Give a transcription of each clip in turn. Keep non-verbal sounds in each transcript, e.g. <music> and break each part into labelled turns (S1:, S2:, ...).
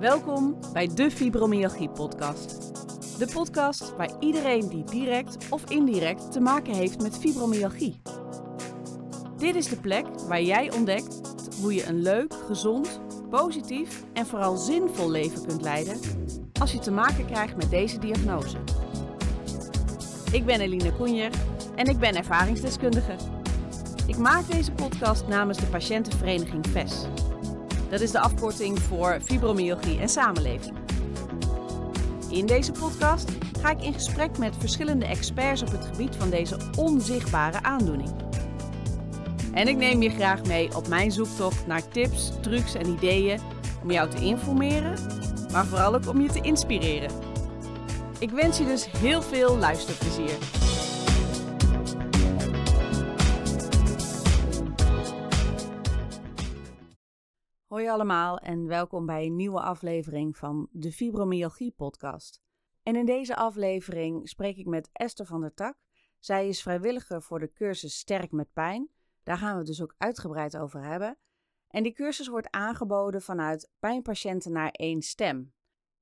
S1: Welkom bij de Fibromyalgie Podcast. De podcast waar iedereen die direct of indirect te maken heeft met fibromyalgie. Dit is de plek waar jij ontdekt hoe je een leuk, gezond, positief en vooral zinvol leven kunt leiden als je te maken krijgt met deze diagnose. Ik ben Eline Koenjer en ik ben ervaringsdeskundige. Ik maak deze podcast namens de patiëntenvereniging VES. Dat is de afkorting voor fibromyalgie en samenleving. In deze podcast ga ik in gesprek met verschillende experts op het gebied van deze onzichtbare aandoening. En ik neem je graag mee op mijn zoektocht naar tips, trucs en ideeën om jou te informeren, maar vooral ook om je te inspireren. Ik wens je dus heel veel luisterplezier. Hoi allemaal en welkom bij een nieuwe aflevering van de Fibromyalgie podcast. En in deze aflevering spreek ik met Esther van der Tak. Zij is vrijwilliger voor de cursus Sterk met Pijn. Daar gaan we het dus ook uitgebreid over hebben. En die cursus wordt aangeboden vanuit Pijnpatiënten naar één stem.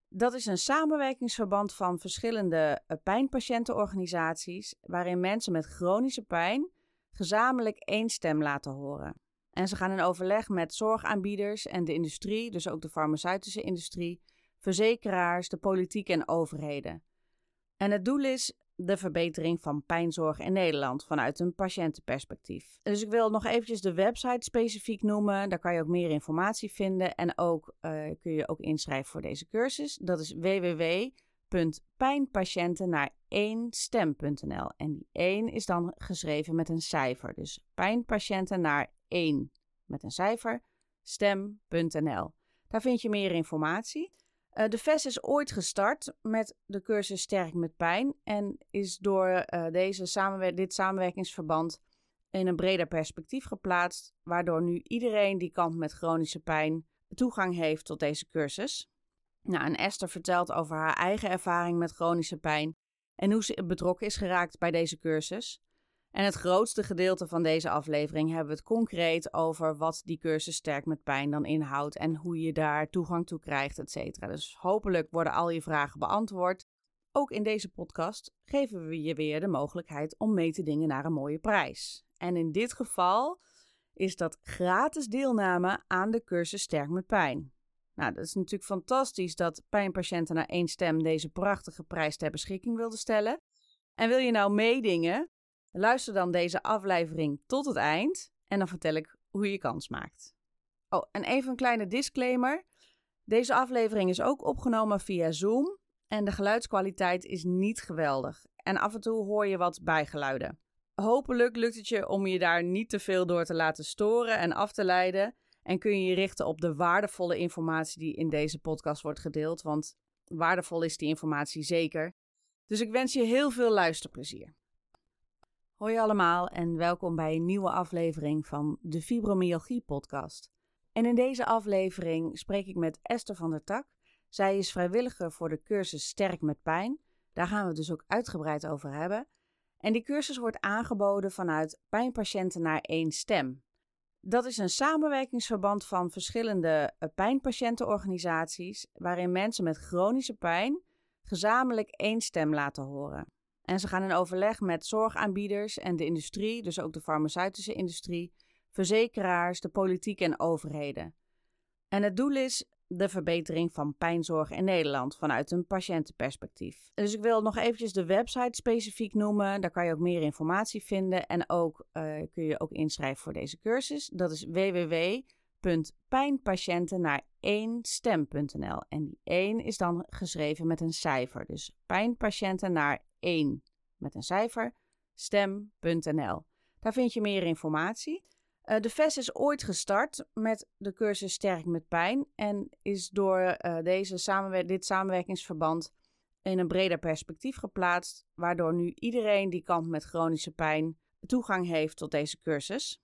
S1: Dat is een samenwerkingsverband van verschillende eh, pijnpatiëntenorganisaties, waarin mensen met chronische pijn gezamenlijk één stem laten horen. En ze gaan in overleg met zorgaanbieders en de industrie, dus ook de farmaceutische industrie, verzekeraars, de politiek en overheden. En het doel is de verbetering van pijnzorg in Nederland vanuit een patiëntenperspectief. Dus ik wil nog eventjes de website specifiek noemen. Daar kan je ook meer informatie vinden en ook uh, kun je ook inschrijven voor deze cursus. Dat is www.pijnpatiënten naar één stem.nl. En die 1 is dan geschreven met een cijfer. Dus pijnpatiënten naar 1 met een cijfer stem.nl. Daar vind je meer informatie. Uh, de VES is ooit gestart met de cursus Sterk met Pijn en is door uh, deze dit samenwerkingsverband in een breder perspectief geplaatst, waardoor nu iedereen die kampt met chronische pijn toegang heeft tot deze cursus. Nou, en Esther vertelt over haar eigen ervaring met chronische pijn en hoe ze betrokken is geraakt bij deze cursus. En het grootste gedeelte van deze aflevering hebben we het concreet over wat die cursus Sterk met Pijn dan inhoudt en hoe je daar toegang toe krijgt, et cetera. Dus hopelijk worden al je vragen beantwoord. Ook in deze podcast geven we je weer de mogelijkheid om mee te dingen naar een mooie prijs. En in dit geval is dat gratis deelname aan de cursus Sterk met Pijn. Nou, dat is natuurlijk fantastisch dat pijnpatiënten naar één stem deze prachtige prijs ter beschikking wilden stellen. En wil je nou meedingen? Luister dan deze aflevering tot het eind en dan vertel ik hoe je kans maakt. Oh, en even een kleine disclaimer. Deze aflevering is ook opgenomen via Zoom en de geluidskwaliteit is niet geweldig. En af en toe hoor je wat bijgeluiden. Hopelijk lukt het je om je daar niet te veel door te laten storen en af te leiden. En kun je je richten op de waardevolle informatie die in deze podcast wordt gedeeld. Want waardevol is die informatie zeker. Dus ik wens je heel veel luisterplezier. Hoi allemaal en welkom bij een nieuwe aflevering van de Fibromyalgie podcast. En in deze aflevering spreek ik met Esther van der Tak. Zij is vrijwilliger voor de cursus Sterk met Pijn. Daar gaan we het dus ook uitgebreid over hebben. En die cursus wordt aangeboden vanuit Pijnpatiënten naar één stem. Dat is een samenwerkingsverband van verschillende eh, pijnpatiëntenorganisaties, waarin mensen met chronische pijn gezamenlijk één stem laten horen. En ze gaan in overleg met zorgaanbieders en de industrie, dus ook de farmaceutische industrie, verzekeraars, de politiek en overheden. En het doel is de verbetering van pijnzorg in Nederland vanuit een patiëntenperspectief. Dus ik wil nog eventjes de website specifiek noemen. Daar kan je ook meer informatie vinden en ook uh, kun je ook inschrijven voor deze cursus. Dat is www.pijnpatiënten naar één stem.nl. En die 1 is dan geschreven met een cijfer. Dus pijnpatiënten naar 1 met een cijfer, stem.nl. Daar vind je meer informatie. Uh, de VES is ooit gestart met de cursus Sterk met Pijn en is door uh, deze samenwer dit samenwerkingsverband in een breder perspectief geplaatst, waardoor nu iedereen die kampt met chronische pijn toegang heeft tot deze cursus.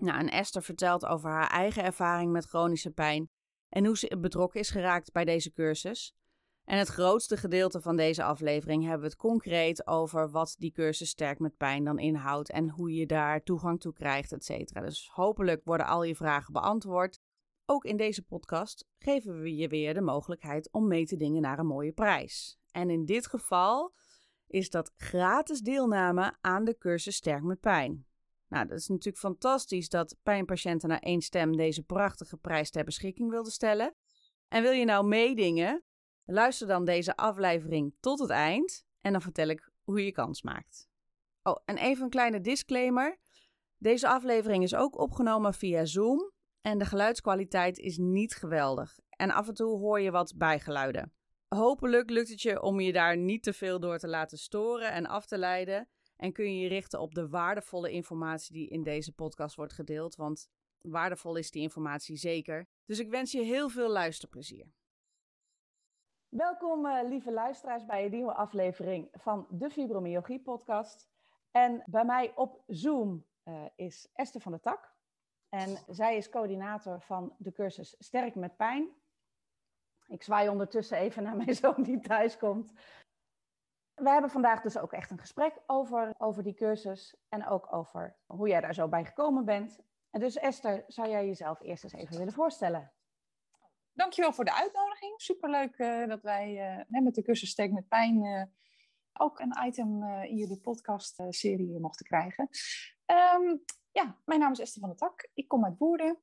S1: Nou, en Esther vertelt over haar eigen ervaring met chronische pijn en hoe ze betrokken is geraakt bij deze cursus. En het grootste gedeelte van deze aflevering hebben we het concreet over wat die cursus Sterk met Pijn dan inhoudt en hoe je daar toegang toe krijgt, et cetera. Dus hopelijk worden al je vragen beantwoord. ook in deze podcast geven we je weer de mogelijkheid om mee te dingen naar een mooie prijs. En in dit geval is dat gratis deelname aan de cursus Sterk met Pijn. Nou, dat is natuurlijk fantastisch dat pijnpatiënten naar één stem deze prachtige prijs ter beschikking wilden stellen. En wil je nou meedingen? Luister dan deze aflevering tot het eind en dan vertel ik hoe je kans maakt. Oh, en even een kleine disclaimer. Deze aflevering is ook opgenomen via Zoom en de geluidskwaliteit is niet geweldig. En af en toe hoor je wat bijgeluiden. Hopelijk lukt het je om je daar niet te veel door te laten storen en af te leiden. En kun je je richten op de waardevolle informatie die in deze podcast wordt gedeeld. Want waardevol is die informatie zeker. Dus ik wens je heel veel luisterplezier. Welkom, uh, lieve luisteraars, bij een nieuwe aflevering van de Fibromyalgie Podcast. En bij mij op Zoom uh, is Esther van der Tak. En zij is coördinator van de cursus Sterk met Pijn. Ik zwaai ondertussen even naar mijn <laughs> zoon die thuis komt. We hebben vandaag dus ook echt een gesprek over, over die cursus en ook over hoe jij daar zo bij gekomen bent. En dus Esther, zou jij jezelf eerst eens even willen voorstellen?
S2: Dankjewel voor de uitnodiging. Superleuk uh, dat wij uh, met de cursus Sterk met Pijn uh, ook een item in jullie podcast-serie mochten krijgen. Um, ja, mijn naam is Esther van der Tak. Ik kom uit Woerden.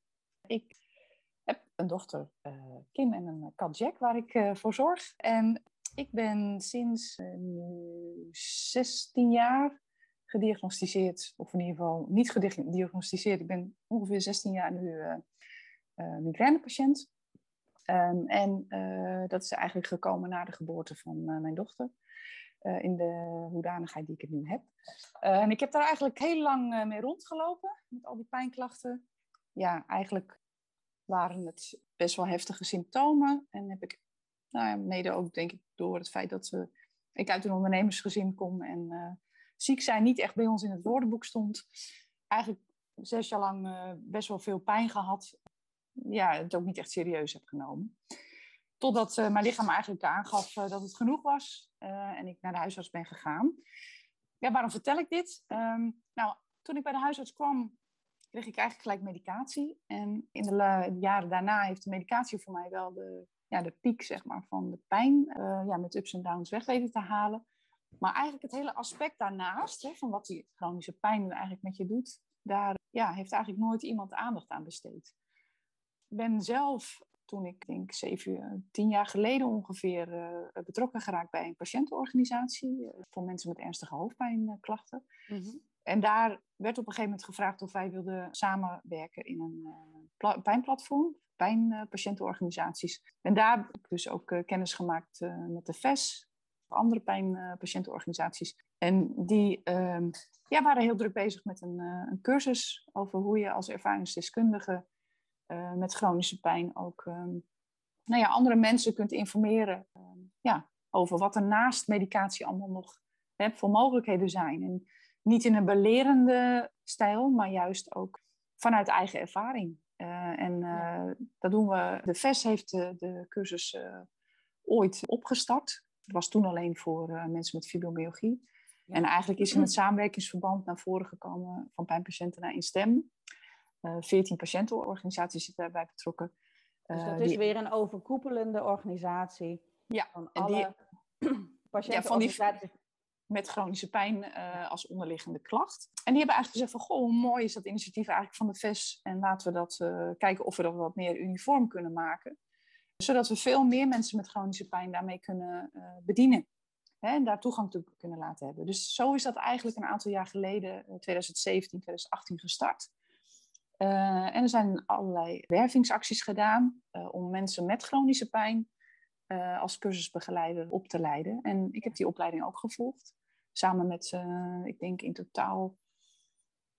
S2: Ik heb een dochter Kim en een kat Jack waar ik voor zorg. En ik ben sinds nu 16 jaar gediagnosticeerd, of in ieder geval niet gediagnosticeerd. Ik ben ongeveer 16 jaar nu uh, uh, migrainepatiënt. Um, en dat is eigenlijk gekomen na de geboorte van mijn dochter. in de hoedanigheid die ik het nu heb. en ik heb daar eigenlijk heel lang mee rondgelopen. Met al die pijnklachten. Ja, eigenlijk waren het best wel heftige symptomen. En heb ik, nou ja, mede ook denk ik door het feit dat ze, ik uit een ondernemersgezin kom. En ziek zijn niet echt bij ons in het woordenboek stond. Eigenlijk zes jaar lang uh, best wel veel pijn gehad. Ja, het ook niet echt serieus heb genomen. Totdat uh, mijn lichaam eigenlijk aangaf dat het genoeg was en ik naar de huisarts ben gegaan. Ja, waarom vertel ik dit? Um, nou, toen ik bij de huisarts kwam, kreeg ik eigenlijk gelijk medicatie. En in de jaren daarna heeft de medicatie voor mij wel de, ja, de piek zeg maar, van de pijn ja, met ups en downs weg weten te halen. Maar eigenlijk het hele aspect daarnaast, hè, van wat die chronische pijn nu eigenlijk met je doet, daar ja, heeft eigenlijk nooit iemand aandacht aan besteed. Ik ben zelf, toen ik denk zeven, tien jaar geleden ongeveer, uh, betrokken geraakt bij een patiëntenorganisatie uh, voor mensen met ernstige hoofdpijnklachten. Mm -hmm. En daar werd op een gegeven moment gevraagd of wij wilden samenwerken in een pijnplatform, pijnpatiëntenorganisaties. en daar heb ik dus ook kennis gemaakt met de VES, andere pijnpatiëntenorganisaties. En die uh, ja, waren heel druk bezig met een, uh, een, cursus over hoe je als ervaringsdeskundige met chronische pijn ook um, nou ja, andere mensen kunt informeren ehm, ja, over wat er naast medicatie allemaal nog hè, voor mogelijkheden zijn. En niet in een belerende stijl, maar juist ook vanuit eigen ervaring. Uh, en uh, dat doen we. De VES heeft de, de cursus uh, ooit opgestart. Het was toen alleen voor mensen met fibromyalgie. Ja. En eigenlijk is in het <clears throat> samenwerkingsverband naar voren gekomen van pijnpatiënten naar Instem. Uh, 14 patiëntenorganisaties zitten daarbij betrokken.
S1: Dus dat is die... weer een overkoepelende organisatie.
S2: Ja,
S1: van alle patiënten. <clears throat>
S2: Ja, van die met chronische pijn uh, als onderliggende klacht. En die hebben eigenlijk gezegd van, goh, hoe mooi is dat initiatief eigenlijk van de VES. En laten we dat uh, kijken of we dat wat meer uniform kunnen maken zodat we veel meer mensen met chronische pijn daarmee kunnen uh, bedienen. Hè, en daar toegang toe kunnen laten hebben. Dus zo is dat eigenlijk een aantal jaar geleden, 2017, eh, 2018, gestart. En er zijn allerlei wervingsacties gedaan om mensen met chronische pijn als cursusbegeleider op te leiden. En ik heb die opleiding ook gevolgd. Samen met, ik denk in totaal,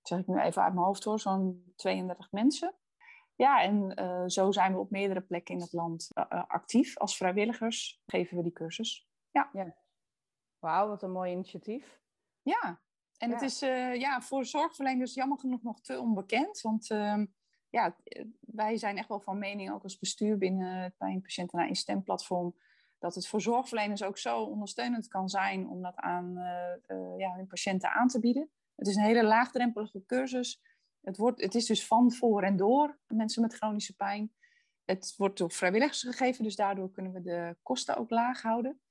S2: zeg ik nu even uit mijn hoofd hoor, zo'n 32 mensen. Ja, en uh, zo zijn we op meerdere plekken in het land uh, actief. Als vrijwilligers geven we die cursus. Ja. ja.
S1: Wauw, wat een mooi initiatief.
S2: Ja, en ja. het is uh, ja, voor zorgverleners jammer genoeg nog te onbekend. Want ehm, ja, wij zijn echt wel van mening, ook als bestuur binnen het Pijnpatiënten naar in platform dat het voor zorgverleners ook zo ondersteunend kan zijn om dat aan ja, hun patiënten aan te bieden. Het is een hele laagdrempelige cursus het, wordt, het is dus van, voor en door mensen met chronische pijn. het wordt door vrijwilligers gegeven, dus daardoor kunnen we de kosten ook laag houden.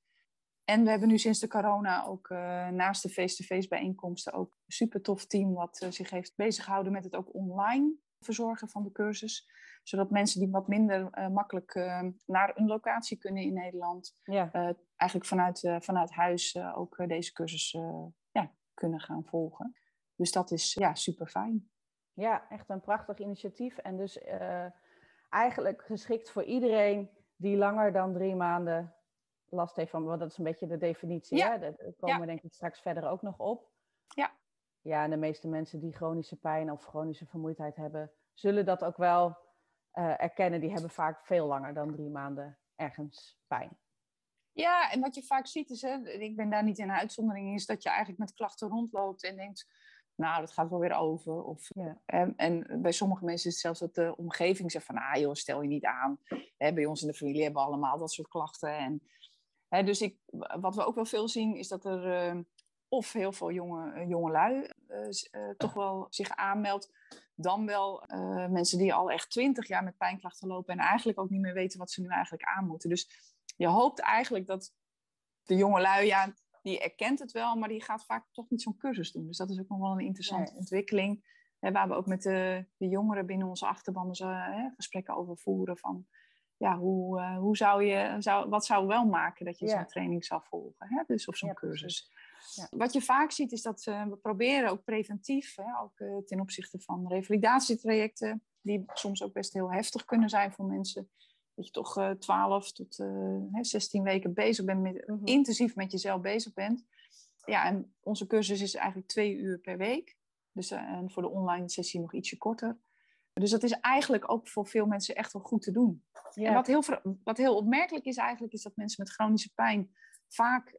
S2: En we hebben nu sinds de corona ook uh, naast de face-to-face bijeenkomsten ook een super tof team wat zich heeft bezighouden met het ook online verzorgen van de cursus. Zodat mensen die wat minder uh, makkelijk naar een locatie kunnen in Nederland, ja. eigenlijk vanuit, vanuit huis ook deze cursus ja, kunnen gaan volgen. Dus dat is ja, super fijn.
S1: Ja, echt een prachtig initiatief. En dus eigenlijk geschikt voor iedereen die langer dan drie maanden last heeft van, want dat is een beetje de definitie. Ja. Hè? Daar komen we denk ik straks verder ook nog op.
S2: Ja.
S1: Ja, en de meeste mensen die chronische pijn of chronische vermoeidheid hebben, zullen dat ook wel uh, erkennen. Die hebben vaak veel langer dan drie maanden ergens pijn.
S2: Ja, en wat je vaak ziet is, hè, ik ben daar niet in uitzondering, is dat je eigenlijk met klachten rondloopt en denkt, nou, dat gaat wel weer over. Of, ja. en, en, bij sommige mensen is het zelfs dat de omgeving zegt van, ah joh, stel je niet aan. Hè, bij ons in de familie hebben we allemaal dat soort klachten. En dus ik, wat we ook wel veel zien, is dat er uh, of heel veel jonge, uh, jonge lui uh, toch wel zich aanmeldt. Dan wel mensen die al echt twintig jaar met pijnklachten lopen en eigenlijk ook niet meer weten wat ze nu eigenlijk aan moeten. Dus je hoopt eigenlijk dat de jonge lui, ja, die erkent het wel, maar die gaat vaak toch niet zo'n cursus doen. Dus dat is ook nog wel een interessante ontwikkeling. Hè, waar we ook met de, de jongeren binnen onze achterban gesprekken over voeren. Van, ja, hoe, hoe zou je, zou, wat zou wel maken dat je zo'n training zou volgen? Hè? Dus, of zo'n cursus. Ja. Wat je vaak ziet is dat uh, we proberen ook preventief, hè, ook uh, ten opzichte van revalidatietrajecten, die soms ook best heel heftig kunnen zijn voor mensen. Dat je toch 12 tot 16 weken bezig bent, met, mm -hmm. intensief met jezelf bezig bent. Ja, en onze cursus is eigenlijk twee uur per week. Dus en voor de online sessie nog ietsje korter. Dus dat is eigenlijk ook voor veel mensen echt wel goed te doen. En wat heel, wat heel opmerkelijk is eigenlijk, is dat mensen met chronische pijn vaak,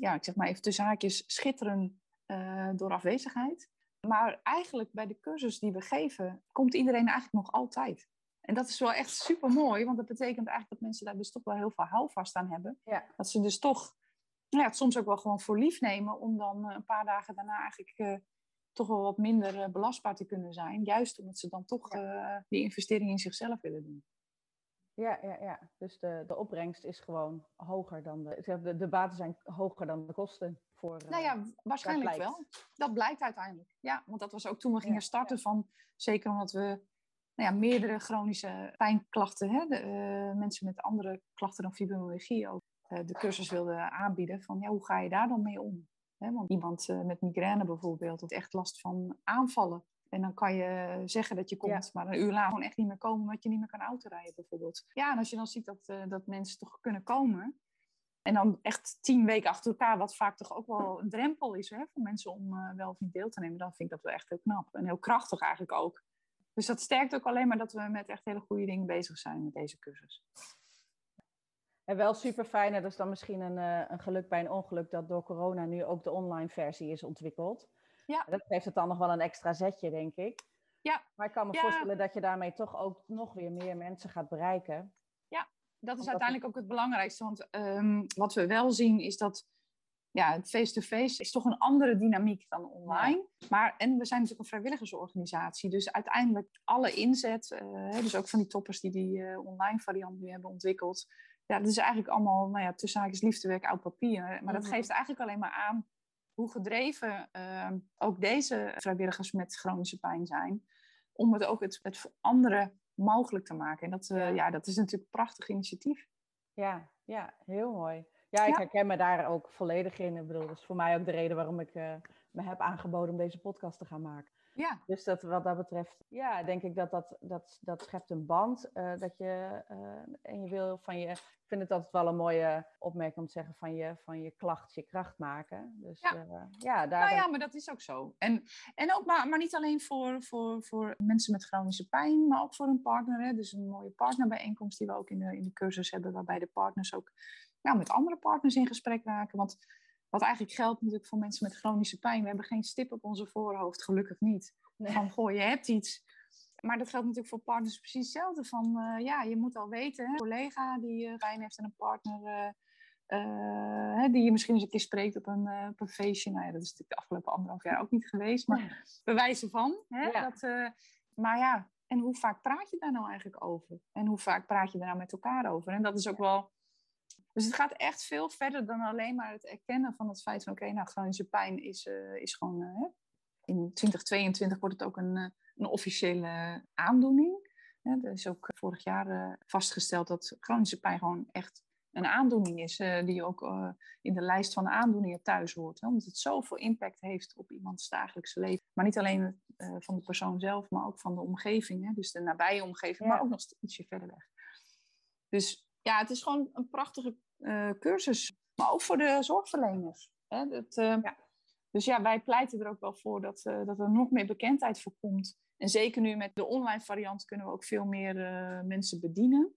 S2: ja, ik zeg maar even tussen haakjes, schitteren uh, door afwezigheid. Maar eigenlijk bij de cursus die we geven, komt iedereen eigenlijk nog altijd. En dat is wel echt super mooi, want dat betekent eigenlijk dat mensen daar dus toch wel heel veel houvast aan hebben.
S1: Ja.
S2: Dat ze dus toch ja, het soms ook wel gewoon voor lief nemen om dan eh, een paar dagen daarna eigenlijk uh, toch wel wat minder belastbaar te kunnen zijn. Juist omdat ze dan toch die investering in zichzelf willen doen.
S1: Ja, ja, ja. Dus de, de opbrengst is gewoon hoger dan de, de. De baten zijn hoger dan de kosten. Voor,
S2: nou ja, waarschijnlijk wel. Dat blijkt uiteindelijk. Ja, want dat was ook toen we gingen starten van. Zeker omdat we nou ja, meerdere chronische pijnklachten, hè, de, uh, mensen met andere klachten dan fibromyalgie ook, uh, de cursus wilden aanbieden. Van ja, hoe ga je daar dan mee om? Hè, want iemand uh, met migraine bijvoorbeeld, heeft echt last van aanvallen. En dan kan je zeggen dat je komt, maar een uur later gewoon echt niet meer komen, omdat je niet meer kan autorijden bijvoorbeeld. Ja, en als je dan ziet dat, uh, dat mensen toch kunnen komen, en dan echt tien weken achter elkaar, wat vaak toch ook wel een drempel is hè, voor mensen om uh, wel of niet deel te nemen, dan vind ik dat wel echt heel knap. En heel krachtig eigenlijk ook. Dus dat sterkt ook alleen maar dat we met echt hele goede dingen bezig zijn met deze cursus.
S1: En wel super fijn, dat is dan misschien een, uh, een geluk bij een ongeluk, dat door corona nu ook de online versie is ontwikkeld.
S2: Ja.
S1: Dat geeft het dan nog wel een extra zetje, denk ik.
S2: Ja.
S1: Maar ik kan me voorstellen dat je daarmee toch ook nog weer meer mensen gaat bereiken.
S2: Ja, dat is uiteindelijk ook het belangrijkste. Want um, wat we wel zien is dat ja, het face-to-face is toch een andere dynamiek dan online. Maar, en we zijn natuurlijk een vrijwilligersorganisatie. Dus uiteindelijk alle inzet, uh, dus ook van die toppers die die uh, online variant nu hebben ontwikkeld. Ja, dat is eigenlijk allemaal, nou ja, tussen haakjes liefdewerk, oud papier. Maar dat mhm. geeft eigenlijk alleen maar aan hoe gedreven uh, ook deze vrijwilligers met chronische pijn zijn. Om het ook het, het voor anderen mogelijk te maken. En dat, uh, ja. ja. dat is natuurlijk een prachtig initiatief.
S1: Ja, ja heel mooi. Ja, ik ja. herken me daar ook volledig in. Ik bedoel, dat is voor mij ook de reden waarom ik uh, me heb aangeboden om deze podcast te gaan maken.
S2: Ja.
S1: Dus dat, wat dat betreft, ja, denk ik dat dat, dat, dat schept een band. Uh, dat je, uh, en je wil van je, ik vind het altijd wel een mooie opmerking om te zeggen van je, van je klacht je kracht maken. Dus
S2: ja, uh, ja daar. Nou ja, maar dat is ook zo. En, en ook maar, maar niet alleen voor, voor, voor mensen met chronische pijn, maar ook voor een partner. Hè. Dus een mooie partnerbijeenkomst die we ook in de, in de cursus hebben, waarbij de partners ook ja, met andere partners in gesprek raken. Want wat eigenlijk geldt natuurlijk voor mensen met chronische pijn. We hebben geen stip op onze voorhoofd, gelukkig niet. Nee. Van, goh, je hebt iets. Maar dat geldt natuurlijk voor partners precies hetzelfde. Van, uh, ja, je moet al weten, hè, een collega die uh, pijn heeft en een partner... Uh, die je misschien eens een keer spreekt op een, op een feestje. Nou ja, dat is natuurlijk de afgelopen anderhalf jaar ook niet geweest. Maar bewijzen van. Hè, ja. dat, maar ja, En hoe vaak praat je daar nou eigenlijk over? En hoe vaak praat je daar nou met elkaar over? En dat is ook wel. Dus het gaat echt veel verder dan alleen maar het erkennen van het feit van: oké, nou, chronische pijn is, uh, is gewoon. Uh, in 2022 wordt het ook een, uh, een officiële aandoening. er is ook vorig jaar vastgesteld dat chronische pijn gewoon echt een aandoening is, die ook in de lijst van aandoeningen thuis hoort. Hè? Omdat het zoveel impact heeft op iemands dagelijkse leven. Maar niet alleen van de persoon zelf, maar ook van de omgeving. Hè? Dus de nabije omgeving, ja. maar ook nog ietsje verder weg. Dus ja, het is gewoon een prachtige cursus. Maar ook voor de zorgverleners. Hè? Dat, ja. Dus ja, wij pleiten er ook wel voor dat, dat er nog meer bekendheid voor komt. En zeker nu met de online variant kunnen we ook veel meer mensen bedienen.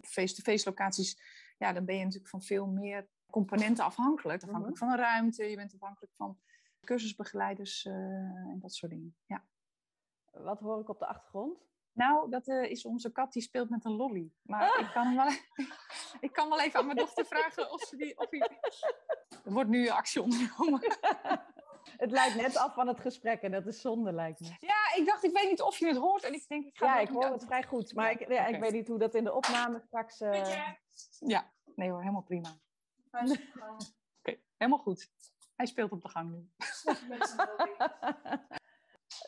S2: Face-to-face locaties ja, dan ben je natuurlijk van veel meer componenten afhankelijk. Afhankelijk van een ruimte, je bent afhankelijk van cursusbegeleiders en dat soort dingen. Ja.
S1: Wat hoor ik op de achtergrond?
S2: Nou, dat uh, is onze kat die speelt met een lolly. Maar ah. ik, kan wel, <laughs> ik kan wel even aan mijn dochter vragen of ze die. Of die... Er wordt nu actie ondernomen. <laughs>
S1: Het lijkt net af van het gesprek en dat is zonde, lijkt me.
S2: Ja, ik dacht, ik weet niet of je het hoort. En ik denk, ik ga
S1: ja, ik hoor het vrij goed. Maar ik, ja, ik weet niet hoe dat in de opname straks... Uh...
S2: Ja, nee hoor, helemaal prima. Oké, okay, helemaal goed. Hij speelt op de gang nu. <laughs>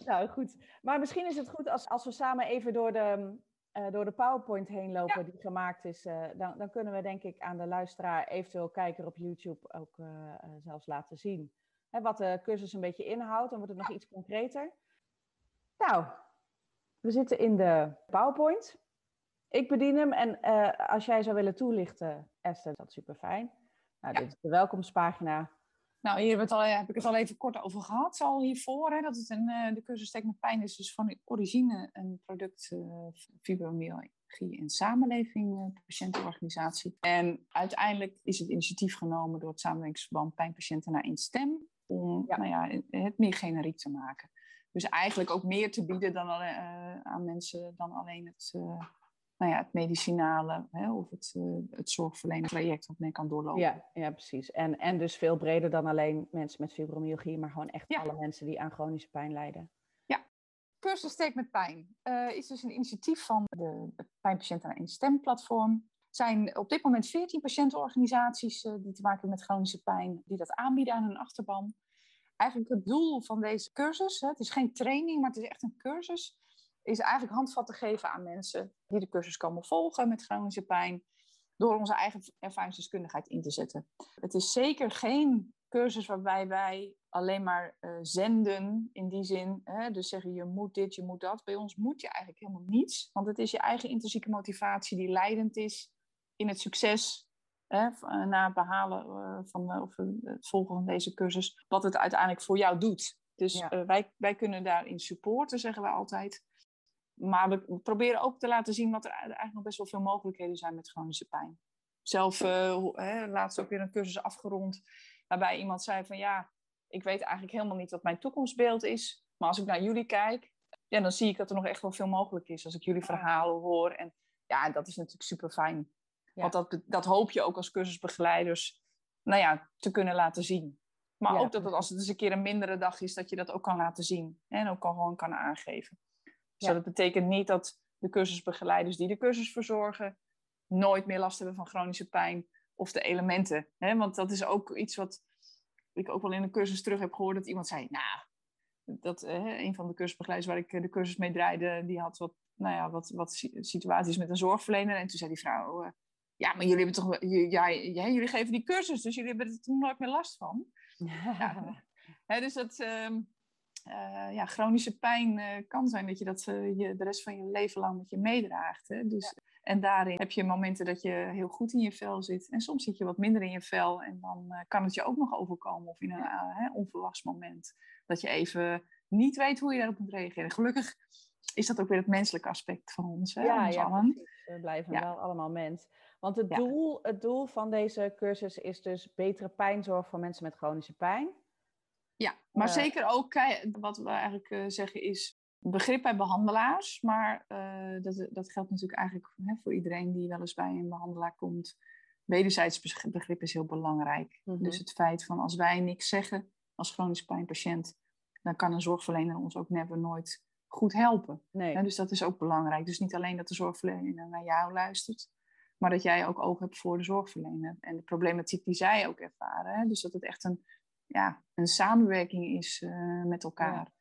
S1: nou, goed. Maar misschien is het goed als, als we samen even door de, uh, door de PowerPoint heen lopen ja. die gemaakt is. Uh, dan, dan kunnen we denk ik aan de luisteraar, eventueel kijker op YouTube, ook uh, zelfs laten zien. Hè, wat de cursus een beetje inhoudt. Dan wordt het nog iets concreter. Nou, we zitten in de PowerPoint. Ik bedien hem en als jij zou willen toelichten, Esther, dat is super fijn. Nou, ja. dit is de welkomstpagina.
S2: Nou, hier het al, heb, ik het al even kort over gehad, al hiervoor. Hè, dat het een, uh, de cursus Stek met Pijn is dus van origine een product uh, fibromyalgie en samenleving patiëntenorganisatie. En uiteindelijk is het initiatief genomen door het samenwerkingsverband Pijnpatiënten naar één stem om ja. Nou ja, het meer generiek te maken. Dus eigenlijk ook meer te bieden dan, uh, aan mensen dan alleen het, uh, nou ja, het medicinale hè, of het, uh, het zorgverlenend traject wat men kan doorlopen.
S1: Ja, ja precies. En, en dus veel breder dan alleen mensen met fibromyalgie, maar gewoon echt ja. alle mensen die aan chronische pijn lijden.
S2: Ja, Cursus Steek met Pijn is dus een initiatief van de, Pijnpatiënten naar één stemplatform zijn op dit moment 14 patiëntenorganisaties uh, die te maken hebben met chronische pijn, die dat aanbieden aan hun achterban. Eigenlijk het doel van deze cursus, hè, het is geen training, maar het is echt een cursus, is eigenlijk handvatten geven aan mensen die de cursus komen volgen met chronische pijn, door onze eigen ervaringsdeskundigheid in te zetten. Het is zeker geen cursus waarbij wij alleen maar uh, zenden in die zin. Hè, dus zeggen je moet dit, je moet dat. Bij ons moet je eigenlijk helemaal niets. Want het is je eigen intrinsieke motivatie die leidend is in het succes hè, eh, na het behalen uh, van of het volgen van deze cursus, wat het uiteindelijk voor jou doet. Dus ja. uh, wij, wij kunnen daarin supporten, zeggen we altijd. Maar we proberen ook te laten zien dat er eigenlijk nog best wel veel mogelijkheden zijn met chronische pijn. Zelf hè, laatst ook weer een cursus afgerond, waarbij iemand zei van ja, ik weet eigenlijk helemaal niet wat mijn toekomstbeeld is. Maar als ik naar jullie kijk, ja, dan zie ik dat er nog echt wel veel mogelijk is. Als ik jullie verhalen hoor. En ja, dat is natuurlijk super fijn. Ja. Want dat, dat hoop je ook als cursusbegeleiders nou ja, te kunnen laten zien. Maar ja. ook dat het, als het eens een keer een mindere dag is, dat je dat ook kan laten zien. En ook gewoon kan aangeven. Dus dat betekent niet dat de cursusbegeleiders die de cursus verzorgen, nooit meer last hebben van chronische pijn of de elementen. Hè? Want dat is ook iets wat ik ook wel in een cursus terug heb gehoord, dat iemand zei, nou, dat eh, een van de cursusbegeleiders waar ik de cursus mee draaide, die had wat, nou ja, wat, wat situaties met een zorgverlener. En toen zei die vrouw, uh, ja, maar jullie hebben toch, ja, ja, jullie geven die cursus, dus jullie hebben er toen nooit meer last van. <laughs> Ja. ja dus dat, uh, uh, ja, chronische pijn uh, kan zijn dat je dat uh, je de rest van je leven lang met je meedraagt. Hè? Dus, ja. En daarin heb je momenten dat je heel goed in je vel zit. En soms zit je wat minder in je vel. En dan kan het je ook nog overkomen. Of in een ja. onverwachts moment. Dat je even niet weet hoe je daarop moet reageren. Gelukkig is dat ook weer het menselijke aspect van ons. Hè?
S1: Ja, ons ja we blijven wel allemaal mens. Want het, doel, het doel van deze cursus is dus betere pijnzorg voor mensen met chronische pijn.
S2: Ja, maar uh, zeker ook wat we eigenlijk uh, zeggen is begrip bij behandelaars. Maar uh, dat, dat geldt natuurlijk eigenlijk hè, voor iedereen die wel eens bij een behandelaar komt. Wederzijds begrip is heel belangrijk. Mm -hmm. Dus het feit van als wij niks zeggen als chronisch pijnpatiënt, dan kan een zorgverlener ons ook never nooit goed helpen.
S1: Nee.
S2: dus dat is ook belangrijk. Dus niet alleen dat de zorgverlener naar jou luistert, maar dat jij ook oog hebt voor de zorgverlener en de problematiek die zij ook ervaren. Hè? Dus dat het echt een, ja, een samenwerking is eh, met elkaar.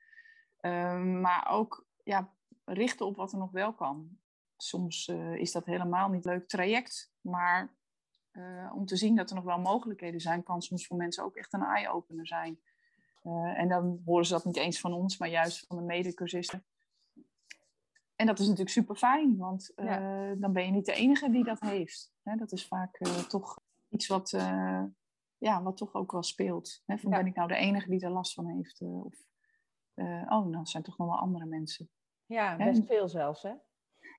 S2: Ehm, maar ook ja, richten op wat er nog wel kan. Soms eh, is dat helemaal niet leuk traject, maar eh, om te zien dat er nog wel mogelijkheden zijn, kan soms voor mensen ook echt een eye-opener zijn. En dan horen ze dat niet eens van ons, maar juist van de medecursisten. En dat is natuurlijk super fijn, want dan ben je niet de enige die dat heeft. Hè, dat is vaak toch iets wat, ja, wat toch ook wel speelt. Hè, van ben ik nou de enige die er last van heeft? of, oh, dan zijn toch nog wel andere mensen.
S1: Ja, best veel zelfs, hè?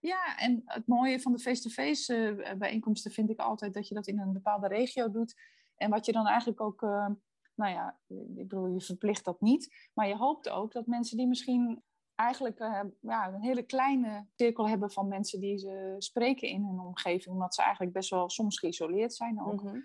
S2: Ja, en het mooie van de face-to-face eh, bijeenkomsten vind ik altijd dat je dat in een bepaalde regio doet. En wat je dan eigenlijk ook, uh, nou ja, ik bedoel, je verplicht dat niet. Maar je hoopt ook dat mensen die misschien eigenlijk uh, ja, een hele kleine cirkel hebben van mensen die ze spreken in hun omgeving, omdat ze eigenlijk best wel soms geïsoleerd zijn ook. Mhm.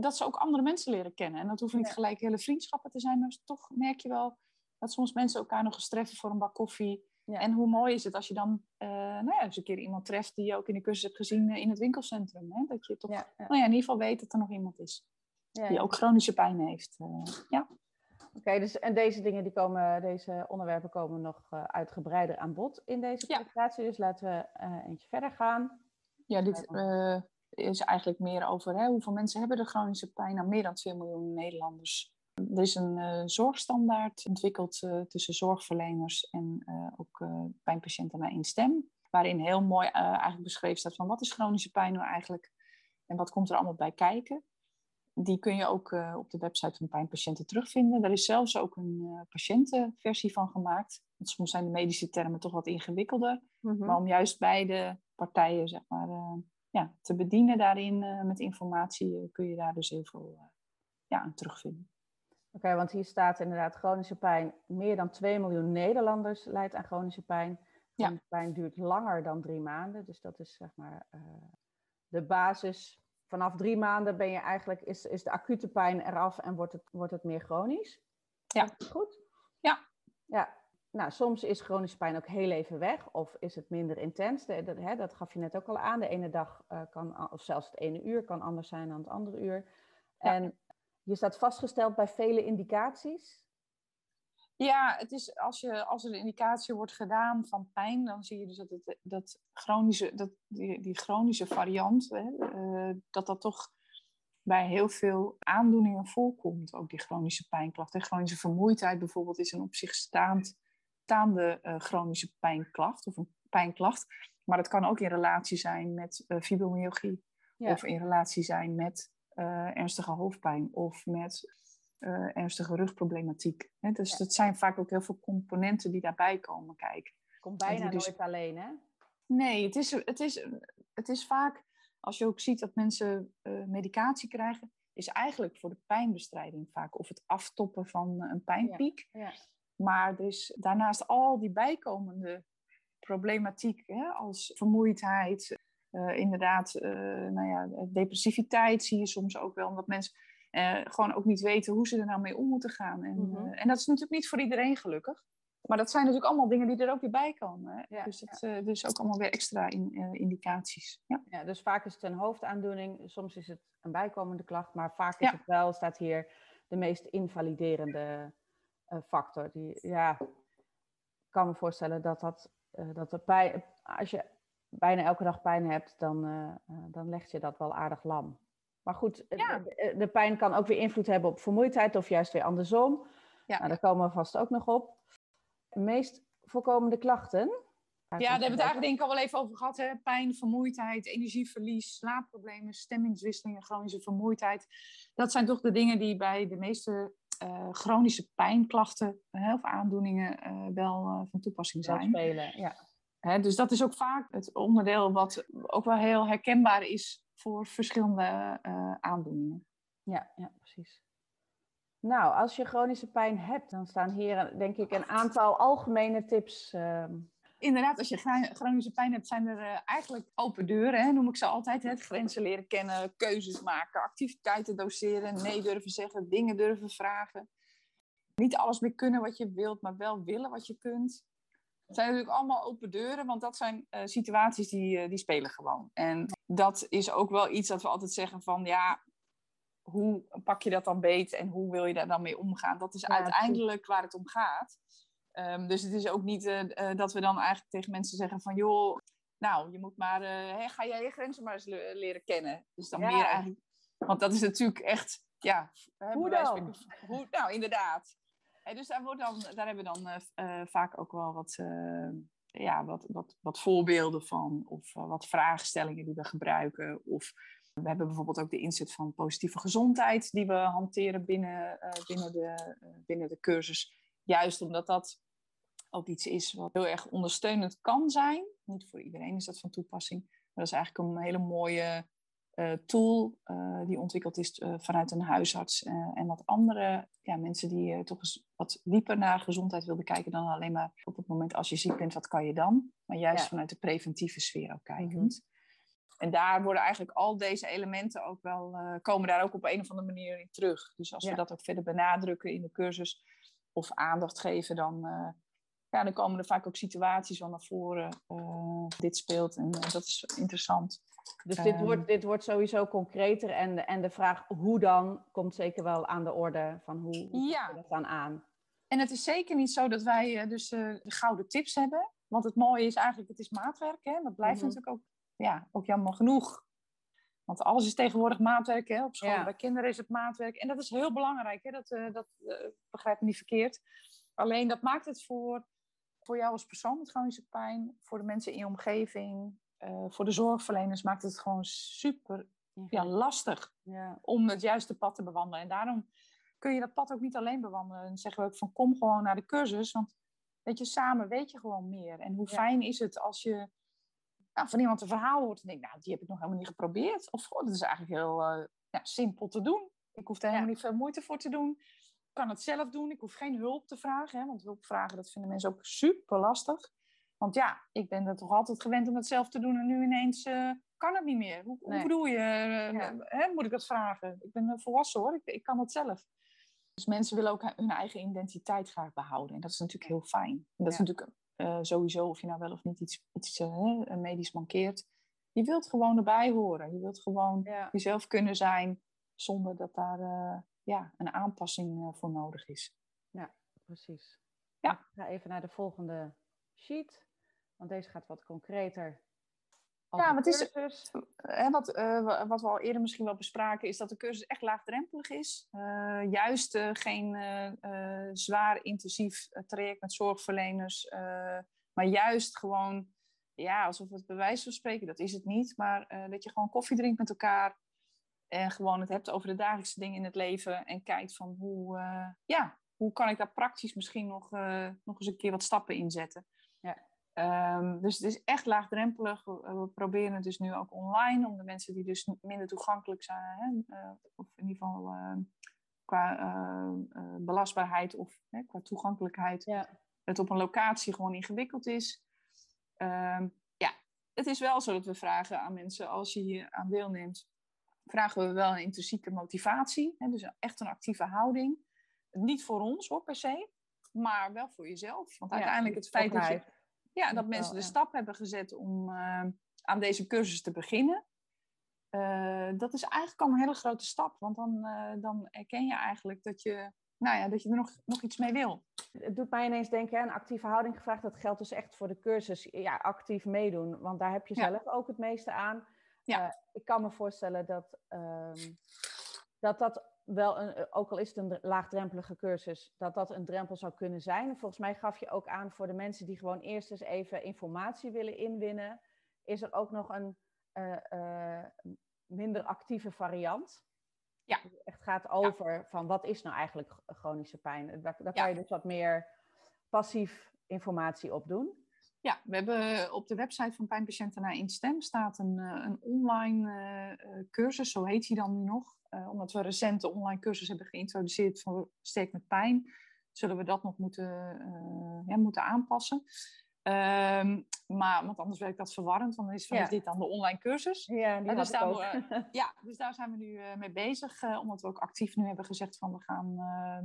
S2: Dat ze ook andere mensen leren kennen. En dat hoeven niet gelijk hele vriendschappen te zijn, maar toch merk je wel dat soms mensen elkaar nog eens treffen voor een bak koffie. Ja. En hoe mooi is het als je dan uh, nou ja, eens een keer iemand treft die je ook in de cursus hebt gezien eh, in het winkelcentrum. Hè? Dat je toch Nou ja, in ieder geval weet dat er nog iemand is die ook chronische pijn heeft. Uh, ja.
S1: Oké, dus en deze dingen, die komen, deze onderwerpen komen nog uitgebreider aan bod in deze presentatie. Dus laten we eentje verder gaan.
S2: Ja, dit is eigenlijk meer over hè, hoeveel mensen hebben de chronische pijn. Nou, meer dan 2 miljoen Nederlanders er is een uh, zorgstandaard ontwikkeld uh, tussen zorgverleners en uh, ook pijnpatiënten naar één stem. Waarin heel mooi eigenlijk beschreven staat van wat is chronische pijn nou eigenlijk en wat komt er allemaal bij kijken. Die kun je ook op de website van pijnpatiënten terugvinden. Er is zelfs ook een patiëntenversie van gemaakt. Want soms zijn de medische termen toch wat ingewikkelder. Mhm. Maar om juist beide partijen zeg maar, ja, te bedienen daarin met informatie kun je daar dus heel veel ja, aan terugvinden.
S1: Oké, want hier staat inderdaad chronische pijn. Meer dan 2 miljoen Nederlanders lijdt aan chronische pijn. Chronische ja. pijn duurt langer dan drie maanden. Dus dat is zeg maar de basis. Vanaf drie maanden ben je eigenlijk, is, is de acute pijn eraf en wordt het, wordt het meer chronisch.
S2: Ja.
S1: Goed?
S2: Ja.
S1: Ja. Nou, soms is chronische pijn ook heel even weg of is het minder intens. De, hè, dat gaf je net ook al aan. De ene dag uh, kan, of zelfs het ene uur kan anders zijn dan het andere uur. Ja. En je staat vastgesteld bij vele indicaties?
S2: Ja, het is als, je, als er een indicatie wordt gedaan van pijn, dan zie je dus dat, het, dat, chronische, dat die, die chronische variant, hè, uh, dat dat toch bij heel veel aandoeningen voorkomt. Ook die chronische pijnklacht. Chronische vermoeidheid bijvoorbeeld is een op zich staand, staande uh, chronische pijnklacht of een pijnklacht. Maar dat kan ook in relatie zijn met uh, fibromyalgie. Of in relatie zijn met uh, ernstige hoofdpijn of met ernstige rugproblematiek. Hè? Dus dat zijn vaak ook heel veel componenten die daarbij komen kijken.
S1: Komt bijna dus... nooit alleen, hè?
S2: Nee, het is, het, is, het is vaak, als je ook ziet dat mensen medicatie krijgen, is eigenlijk voor de pijnbestrijding vaak of het aftoppen van een pijnpiek. Ja. Ja. Maar er is daarnaast al die bijkomende problematiek, hè, als vermoeidheid, uh, inderdaad, uh, nou ja, depressiviteit zie je soms ook wel, omdat mensen uh, gewoon ook niet weten hoe ze er nou mee om moeten gaan. En, mm -hmm. en dat is natuurlijk niet voor iedereen gelukkig. Maar dat zijn natuurlijk allemaal dingen die er ook weer bij komen. Ja, dus dat ja. dus ook allemaal weer extra in, indicaties. Ja.
S1: ja. dus vaak is het een hoofdaandoening, soms is het een bijkomende klacht, maar vaak is het wel, staat hier, de meest invaliderende factor. Die, ja, ik kan me voorstellen dat dat, dat de pijn, als je bijna elke dag pijn hebt, dan, uh, dan leg je dat wel aardig lam. Maar goed, ja. de, de, pijn kan ook weer invloed hebben op vermoeidheid of juist weer andersom. Ja. Nou, daar komen we vast ook nog op. De meest voorkomende klachten?
S2: Ja, daar hebben we het eigenlijk denk ik al wel even over gehad. Hè? Pijn, vermoeidheid, energieverlies, slaapproblemen, stemmingswisselingen, chronische vermoeidheid. Dat zijn toch de dingen die bij de meeste uh, chronische pijnklachten uh, of aandoeningen uh, wel van toepassing zijn.
S1: Spelen, ja
S2: dus dat is ook vaak het onderdeel wat ook wel heel herkenbaar is voor verschillende aandoeningen.
S1: Ja, ja, precies. Nou, als je chronische pijn hebt, dan staan hier denk ik een aantal algemene tips.
S2: Inderdaad, als je chronische pijn hebt, zijn er uh, eigenlijk open deuren, hè, noem ik ze altijd. Het grenzen leren kennen, keuzes maken, activiteiten doseren, nee durven zeggen, dingen durven vragen. Niet alles meer kunnen wat je wilt, maar wel willen wat je kunt Het zijn natuurlijk allemaal open deuren, want dat zijn uh, situaties die, uh, die spelen gewoon. En dat is ook wel iets dat we altijd zeggen van ja, hoe pak je dat dan beet en hoe wil je daar dan mee omgaan? Dat is ja, uiteindelijk waar het om gaat. Um, dus het is ook niet uh, dat we dan eigenlijk tegen mensen zeggen van joh, nou, je moet maar, hè, ga jij je grenzen maar eens leren kennen. Dus dan ja. meer eigenlijk, want dat is natuurlijk echt, ja.
S1: Hoe dan?
S2: Hoe, nou, inderdaad. En dus daar, wordt dan, daar hebben we dan vaak ook wel wat, ja, wat, wat, wat voorbeelden van. Of wat vraagstellingen die we gebruiken. Of we hebben bijvoorbeeld ook de inzet van positieve gezondheid die we hanteren binnen, binnen, de, binnen de cursus. Juist omdat dat ook iets is wat heel erg ondersteunend kan zijn. Niet voor iedereen is dat van toepassing. Maar dat is eigenlijk een hele mooie uh, tool uh, die ontwikkeld is uh, vanuit een huisarts en wat andere ja, mensen die toch eens wat dieper naar gezondheid wilden kijken dan alleen maar op het moment als je ziek bent, wat kan je dan? Maar juist ja. vanuit de preventieve sfeer ook kijkend. Mm -hmm. En daar worden eigenlijk al deze elementen ook wel, komen daar ook op een of andere manier in terug. Dus als ja. we dat ook verder benadrukken in de cursus of aandacht geven, dan, ja, dan komen er vaak ook situaties van naar voren. dit speelt en dat is interessant.
S1: Dus dit, um, wordt, dit wordt sowieso concreter en, en de vraag hoe dan komt zeker wel aan de orde van hoe, hoe
S2: ja.
S1: we dat dan aan.
S2: En het is zeker niet zo dat wij uh, dus de gouden tips hebben. Want het mooie is eigenlijk, het is maatwerk. Hè? Dat blijft mm -hmm. natuurlijk ook, ja, ook jammer genoeg. Want alles is tegenwoordig maatwerk. Hè? Op school ja. bij kinderen is het maatwerk. En dat is heel belangrijk. Hè? Dat, dat begrijp me niet verkeerd. Alleen dat maakt het voor, voor jou als persoon met chronische pijn. Voor de mensen in je omgeving uh, voor de zorgverleners maakt het gewoon super ja, lastig
S1: ja.
S2: om het juiste pad te bewandelen. En daarom kun je dat pad ook niet alleen bewandelen. En zeggen we ook van kom gewoon naar de cursus, want weet je, samen weet je gewoon meer. En hoe ja. fijn is het als je nou, van iemand een verhaal hoort en denkt, nou, die heb ik nog helemaal niet geprobeerd. Of dat is eigenlijk heel uh, ja, simpel te doen. Ik hoef er helemaal niet veel moeite voor te doen. Ik kan het zelf doen. Ik hoef geen hulp te vragen. Hè, want hulp vragen, dat vinden mensen ook super lastig. Want ja, ik ben er toch altijd gewend om het zelf te doen en nu ineens uh, kan het niet meer. Hoe, nee. hoe bedoel je? Uh, ja. hè, moet ik dat vragen? Ik ben volwassen hoor, ik, ik, kan het zelf. Dus mensen willen ook hun eigen identiteit graag behouden. En dat is natuurlijk heel fijn. En dat ja. is natuurlijk uh, sowieso, of je nou wel of niet iets, iets medisch mankeert. Je wilt gewoon erbij horen. Je wilt gewoon ja. jezelf kunnen zijn zonder dat daar ja, een aanpassing voor nodig is.
S1: Ja, precies.
S2: Ja.
S1: Ik ga even naar de volgende sheet. Want deze gaat wat concreter.
S2: Ja, wat, is, hè, wat, uh, wat we al eerder misschien wel bespraken, is dat de cursus echt laagdrempelig is. Uh, juist uh, geen zwaar intensief traject met zorgverleners, maar juist gewoon, ja, alsof het bewijs van spreken, dat is het niet, maar dat je gewoon koffie drinkt met elkaar en gewoon het hebt over de dagelijkse dingen in het leven en kijkt van hoe, ja, hoe kan ik daar praktisch misschien nog, nog eens een keer wat stappen in zetten.
S1: Ja.
S2: Um, dus het is echt laagdrempelig. We, we, proberen het dus nu ook online, om de mensen die dus minder toegankelijk zijn, hè, uh, of in ieder geval qua belastbaarheid of qua toegankelijkheid,
S1: ja.
S2: het op een locatie gewoon ingewikkeld is. Um, ja, het is wel zo dat we vragen aan mensen, als je hier aan deelneemt, vragen we wel een intrinsieke motivatie, hè, dus echt een actieve houding. Niet voor ons hoor, per se, maar wel voor jezelf. Want uiteindelijk het feit dat, je, ja, dat mensen de stap hebben gezet om uh, aan deze cursus te beginnen. Uh, dat is eigenlijk al een hele grote stap. Want dan, uh, dan erken je eigenlijk dat je, nou ja, dat je er nog, nog iets mee wil.
S1: Het doet mij ineens denken, een actieve houding gevraagd. Dat geldt dus echt voor de cursus. Ja, actief meedoen. Want daar heb je zelf ja. ook het meeste aan.
S2: Ja.
S1: ik kan me voorstellen dat, ehm, dat dat wel, een, ook al is het een laagdrempelige cursus, dat dat een drempel zou kunnen zijn. Volgens mij gaf je ook aan voor de mensen die gewoon eerst eens even informatie willen inwinnen, is er ook nog een uh, uh, minder actieve variant.
S2: Ja.
S1: Het echt gaat over ja. van wat is nou eigenlijk chronische pijn. Daar, daar kan je dus wat meer passief informatie op doen.
S2: Ja, we hebben op de website van Pijnpatiënten naar Instem staat een, een online uh, cursus, zo heet hij dan nu nog. Uh, omdat we recent de online cursus hebben geïntroduceerd voor Sterk met Pijn, zullen we dat nog moeten, uh, ja, moeten aanpassen. Um, maar, want anders werkt dat verwarrend, want dan is, ja. is dit dan de online cursus.
S1: Ja, die
S2: dus, daar we, <laughs> ja dus daar zijn we nu mee bezig, omdat we ook actief nu hebben gezegd van we gaan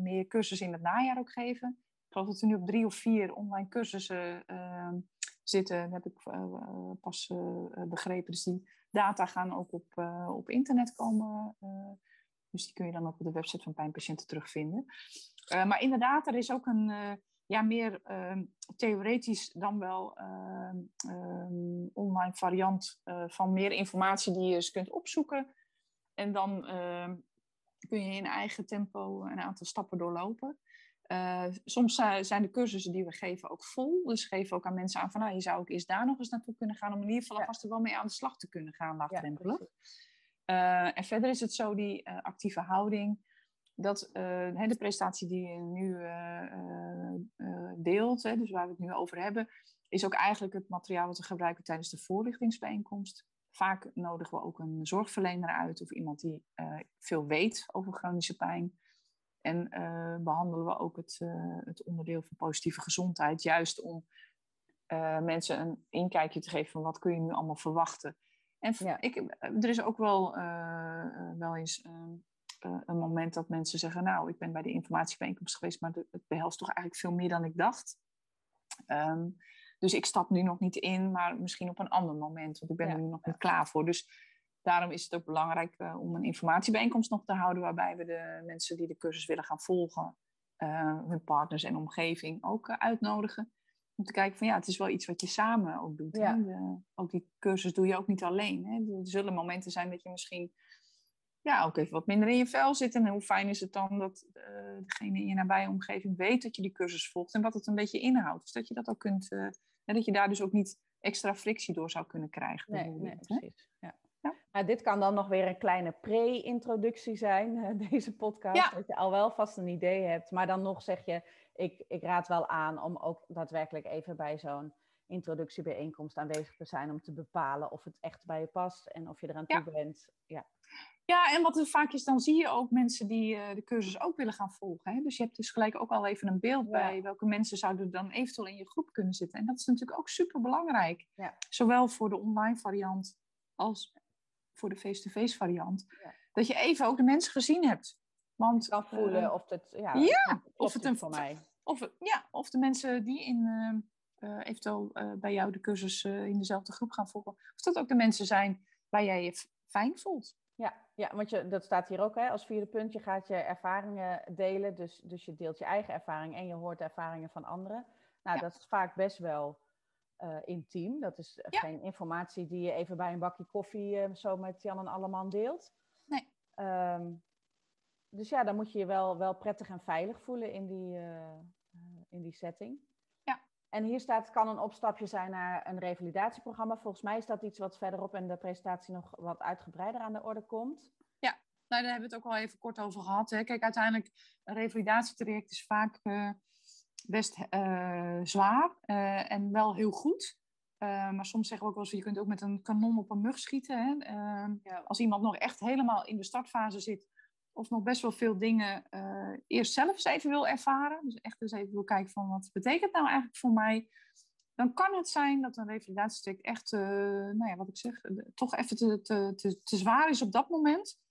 S2: meer cursussen in het najaar ook geven. Geloof dat we nu op drie of vier online cursussen ehm, zitten. Heb ik uh, pas uh, begrepen. Dus die data gaan ook op, op internet komen. dus die kun je dan ook op de website van pijnpatiënten terugvinden. maar inderdaad, er is ook een ja, meer ehm, theoretisch dan wel ehm, online variant van meer informatie die je eens kunt opzoeken. En dan kun je in eigen tempo een aantal stappen doorlopen. Uh, soms zijn de cursussen die we geven ook vol. Dus geven ook aan mensen aan van, nou, je zou ook eerst daar nog eens naartoe kunnen gaan, om in ieder geval ja. alvast er wel mee aan de slag te kunnen gaan, laagdrempelig. Ja, uh, en verder is het zo, die uh, actieve houding, dat de prestatie die je nu deelt, hè, dus waar we het nu over hebben, is ook eigenlijk het materiaal wat we gebruiken tijdens de voorlichtingsbijeenkomst. Vaak nodigen we ook een zorgverlener uit of iemand die veel weet over chronische pijn. En uh, behandelen we ook het, uh, het, onderdeel van positieve gezondheid, juist om uh, mensen een inkijkje te geven van wat kun je nu allemaal verwachten. En ja. ik, er is ook wel, wel eens een moment dat mensen zeggen, nou, ik ben bij de informatiebijeenkomst geweest, maar het behelst toch eigenlijk veel meer dan ik dacht. Um, dus ik stap nu nog niet in, maar misschien op een ander moment, want ik ben ja. er nu nog niet klaar voor. Dus daarom is het ook belangrijk uh, om een informatiebijeenkomst nog te houden, waarbij we de mensen die de cursus willen gaan volgen, uh, hun partners en omgeving ook uh, uitnodigen. Om te kijken van ja, het is wel iets wat je samen ook doet. Ja. De, ook die cursus doe je ook niet alleen. Hè? Er zullen momenten zijn dat je misschien ja, ook even wat minder in je vel zit. En hoe fijn is het dan dat degene in je nabije omgeving weet dat je die cursus volgt en wat het een beetje inhoudt. Dus dat je dat ook kunt, en dat je daar dus ook niet extra frictie door zou kunnen krijgen.
S1: Nee, nee precies. Ja. Ja. Dit kan dan nog weer een kleine pre-introductie zijn, <laughs> deze podcast. Dat je al wel vast een idee hebt. Maar dan nog zeg je, ik, ik raad wel aan om ook daadwerkelijk even bij zo'n introductiebijeenkomst aanwezig te zijn. Om te bepalen of het echt bij je past en of je eraan toe bent. Ja.
S2: Ja, en wat er vaak is, dan zie je ook mensen die uh, de cursus ook willen gaan volgen. Hè? Dus je hebt dus gelijk ook al even een beeld bij welke mensen zouden dan eventueel in je groep kunnen zitten. En dat is natuurlijk ook super belangrijk. Ja. Zowel voor de online variant als voor de face-to-face variant. Ja. Dat je even ook de mensen gezien hebt. Want,
S1: kan voelen uh, of het, ja,
S2: ja of het een voor mij. Of, ja, of de mensen die in, uh, eventueel bij jou de cursus in dezelfde groep gaan volgen. Of dat ook de mensen zijn waar jij je fijn voelt.
S1: Ja, ja want je, dat staat hier ook hè, als vierde punt. Je gaat je ervaringen delen. Dus, dus je deelt je eigen ervaring en je hoort de ervaringen van anderen. Nou, dat is vaak best wel uh, intiem. Dat is geen informatie die je even bij een bakje koffie uh, zo met Jan en Alleman deelt.
S2: Nee.
S1: Um, dus ja, dan moet je je wel, wel prettig en veilig voelen in die, uh, in die setting.
S2: Ja.
S1: En hier staat, kan een opstapje zijn naar een revalidatieprogramma. Volgens mij is dat iets wat verderop in de presentatie nog wat uitgebreider aan de orde komt.
S2: Ja, nou, daar hebben we het ook al even kort over gehad. Hè. Kijk, uiteindelijk, een revalidatietraject is vaak best uh, zwaar uh, en wel heel goed. Uh, maar soms zeggen we ook wel eens, je kunt ook met een kanon op een mug schieten. Hè? Ja. Als iemand nog echt helemaal in de startfase zit, of nog best wel veel dingen eerst zelf eens even wil ervaren. Dus echt eens even wil kijken van, wat betekent nou eigenlijk voor mij? Dan kan het zijn dat een revalidatiestuk echt, nou ja, wat ik zeg, toch even te, te, te, te zwaar is op dat moment.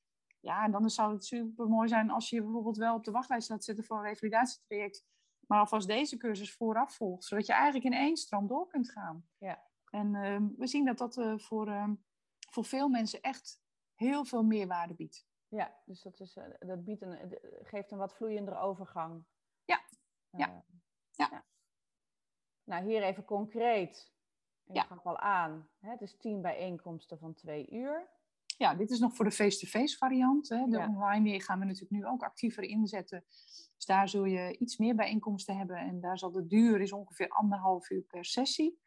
S2: Ja, en dan zou het super mooi zijn als je je bijvoorbeeld wel op de wachtlijst laat zitten voor een revalidatietraject maar alvast deze cursus vooraf volgt, zodat je eigenlijk in één stroom door kunt gaan.
S1: Ja.
S2: En uh, we zien dat dat uh, voor, uh, voor veel mensen echt heel veel meerwaarde biedt.
S1: Ja, dus dat, is, eh, dat biedt een, geeft een wat vloeiendere overgang.
S2: Ja. ja. ja. ja.
S1: Nou, hier even concreet. Je ja. gaf al aan. Hè? Het is tien bijeenkomsten van twee uur.
S2: Ja, dit is nog voor de face-to-face variant. Hè. De online gaan we natuurlijk nu ook actiever inzetten. Dus daar zul je iets meer bijeenkomsten hebben. En daar zal de duur is ongeveer anderhalf uur per sessie.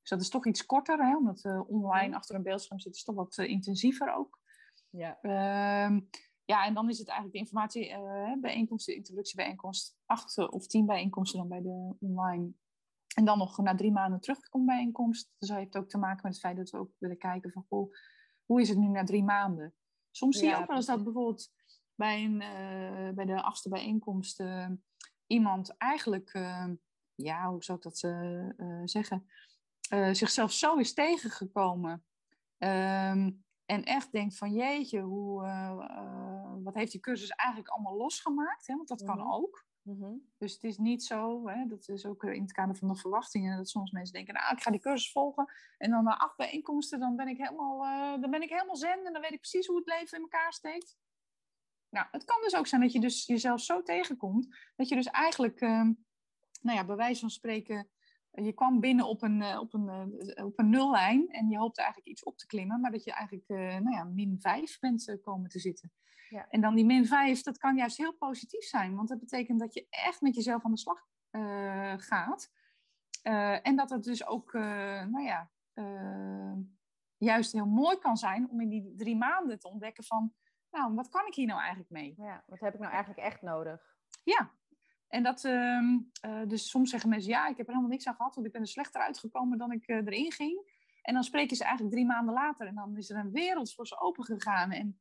S2: Dus dat is toch iets korter, hè, omdat uh, online achter een beeldscherm zit, is toch wat uh, intensiever ook.
S1: Ja.
S2: Uh, ja, en dan is het eigenlijk de informatie, uh, bijeenkomst, de introductiebijeenkomst, acht of tien bijeenkomsten dan bij de online. En dan nog na drie maanden terugkomt bijeenkomst. Dus dat heeft ook te maken met het feit dat we ook willen kijken van, goh, hoe is het nu na drie maanden? Soms zie je ook wel eens dat bijvoorbeeld bij, een, uh, bij de achtste bijeenkomst uh, iemand eigenlijk, uh, ja, hoe zou ik dat zeggen, zichzelf zo is tegengekomen. Um, en echt denkt van jeetje, hoe, wat heeft die cursus eigenlijk allemaal losgemaakt? Hè? Want dat kan mhm. Mhm. Dus het is niet zo, hè, dat is ook in het kader van de verwachtingen, dat soms mensen denken, nou, ik ga die cursus volgen en dan na acht bijeenkomsten, dan ben ik helemaal, uh, dan ben ik helemaal zen en dan weet ik precies hoe het leven in elkaar steekt. Nou, het kan dus ook zijn dat je dus jezelf zo tegenkomt, dat je dus eigenlijk, uh, nou ja, bij wijze van spreken, je kwam binnen op een, uh, op, een, uh, op een nullijn en je hoopte eigenlijk iets op te klimmen, maar dat je eigenlijk nou ja, min vijf bent komen te zitten. Ja. En dan die min 5, dat kan juist heel positief zijn. Want dat betekent dat je echt met jezelf aan de slag uh, gaat. Uh, en dat het dus ook, uh, nou ja, juist heel mooi kan zijn om in die drie maanden te ontdekken van, nou, wat kan ik hier nou eigenlijk mee?
S1: Ja, wat heb ik nou eigenlijk echt nodig?
S2: Ja, en dat, ehm, dus soms zeggen mensen, ja, ik heb er helemaal niks aan gehad, want ik ben er slechter uitgekomen dan ik erin ging. En dan spreken ze eigenlijk drie maanden later en dan is er een wereld voor ze open gegaan. En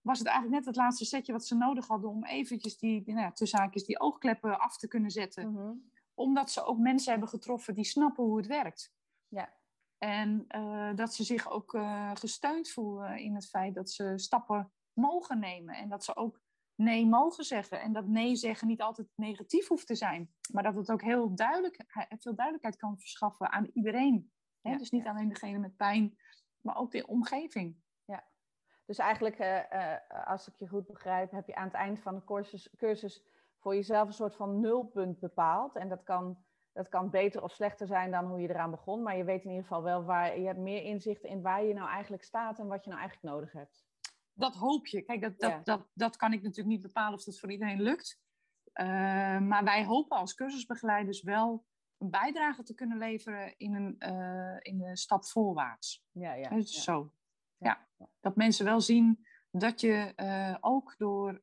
S2: was het eigenlijk net het laatste setje wat ze nodig hadden om eventjes die, nou ja, tussen die oogkleppen af te kunnen zetten. Mhm. Omdat ze ook mensen hebben getroffen die snappen hoe het werkt.
S1: Ja.
S2: En uh, dat ze zich ook gesteund voelen in het feit dat ze stappen mogen nemen. En dat ze ook nee mogen zeggen. En dat nee zeggen niet altijd negatief hoeft te zijn. Maar dat het ook heel duidelijk, veel duidelijkheid kan verschaffen aan iedereen. Ja, dus niet alleen degene met pijn, maar ook de omgeving.
S1: Dus eigenlijk, uh, uh, als ik je goed begrijp, heb je aan het eind van de cursus, cursus voor jezelf een soort van nulpunt bepaald. En dat kan, dat kan beter of slechter zijn dan hoe je eraan begon. Maar je weet in ieder geval wel waar je hebt meer inzicht in waar je nou eigenlijk staat en wat je nou eigenlijk nodig hebt.
S2: Dat hoop je. Kijk, dat, dat, dat, dat kan ik natuurlijk niet bepalen of dat voor iedereen lukt. Uh, maar wij hopen als cursusbegeleiders wel een bijdrage te kunnen leveren in een, in een stap voorwaarts.
S1: Ja, ja,
S2: dus ja. Zo ja. Dat mensen wel zien dat je uh, ook door,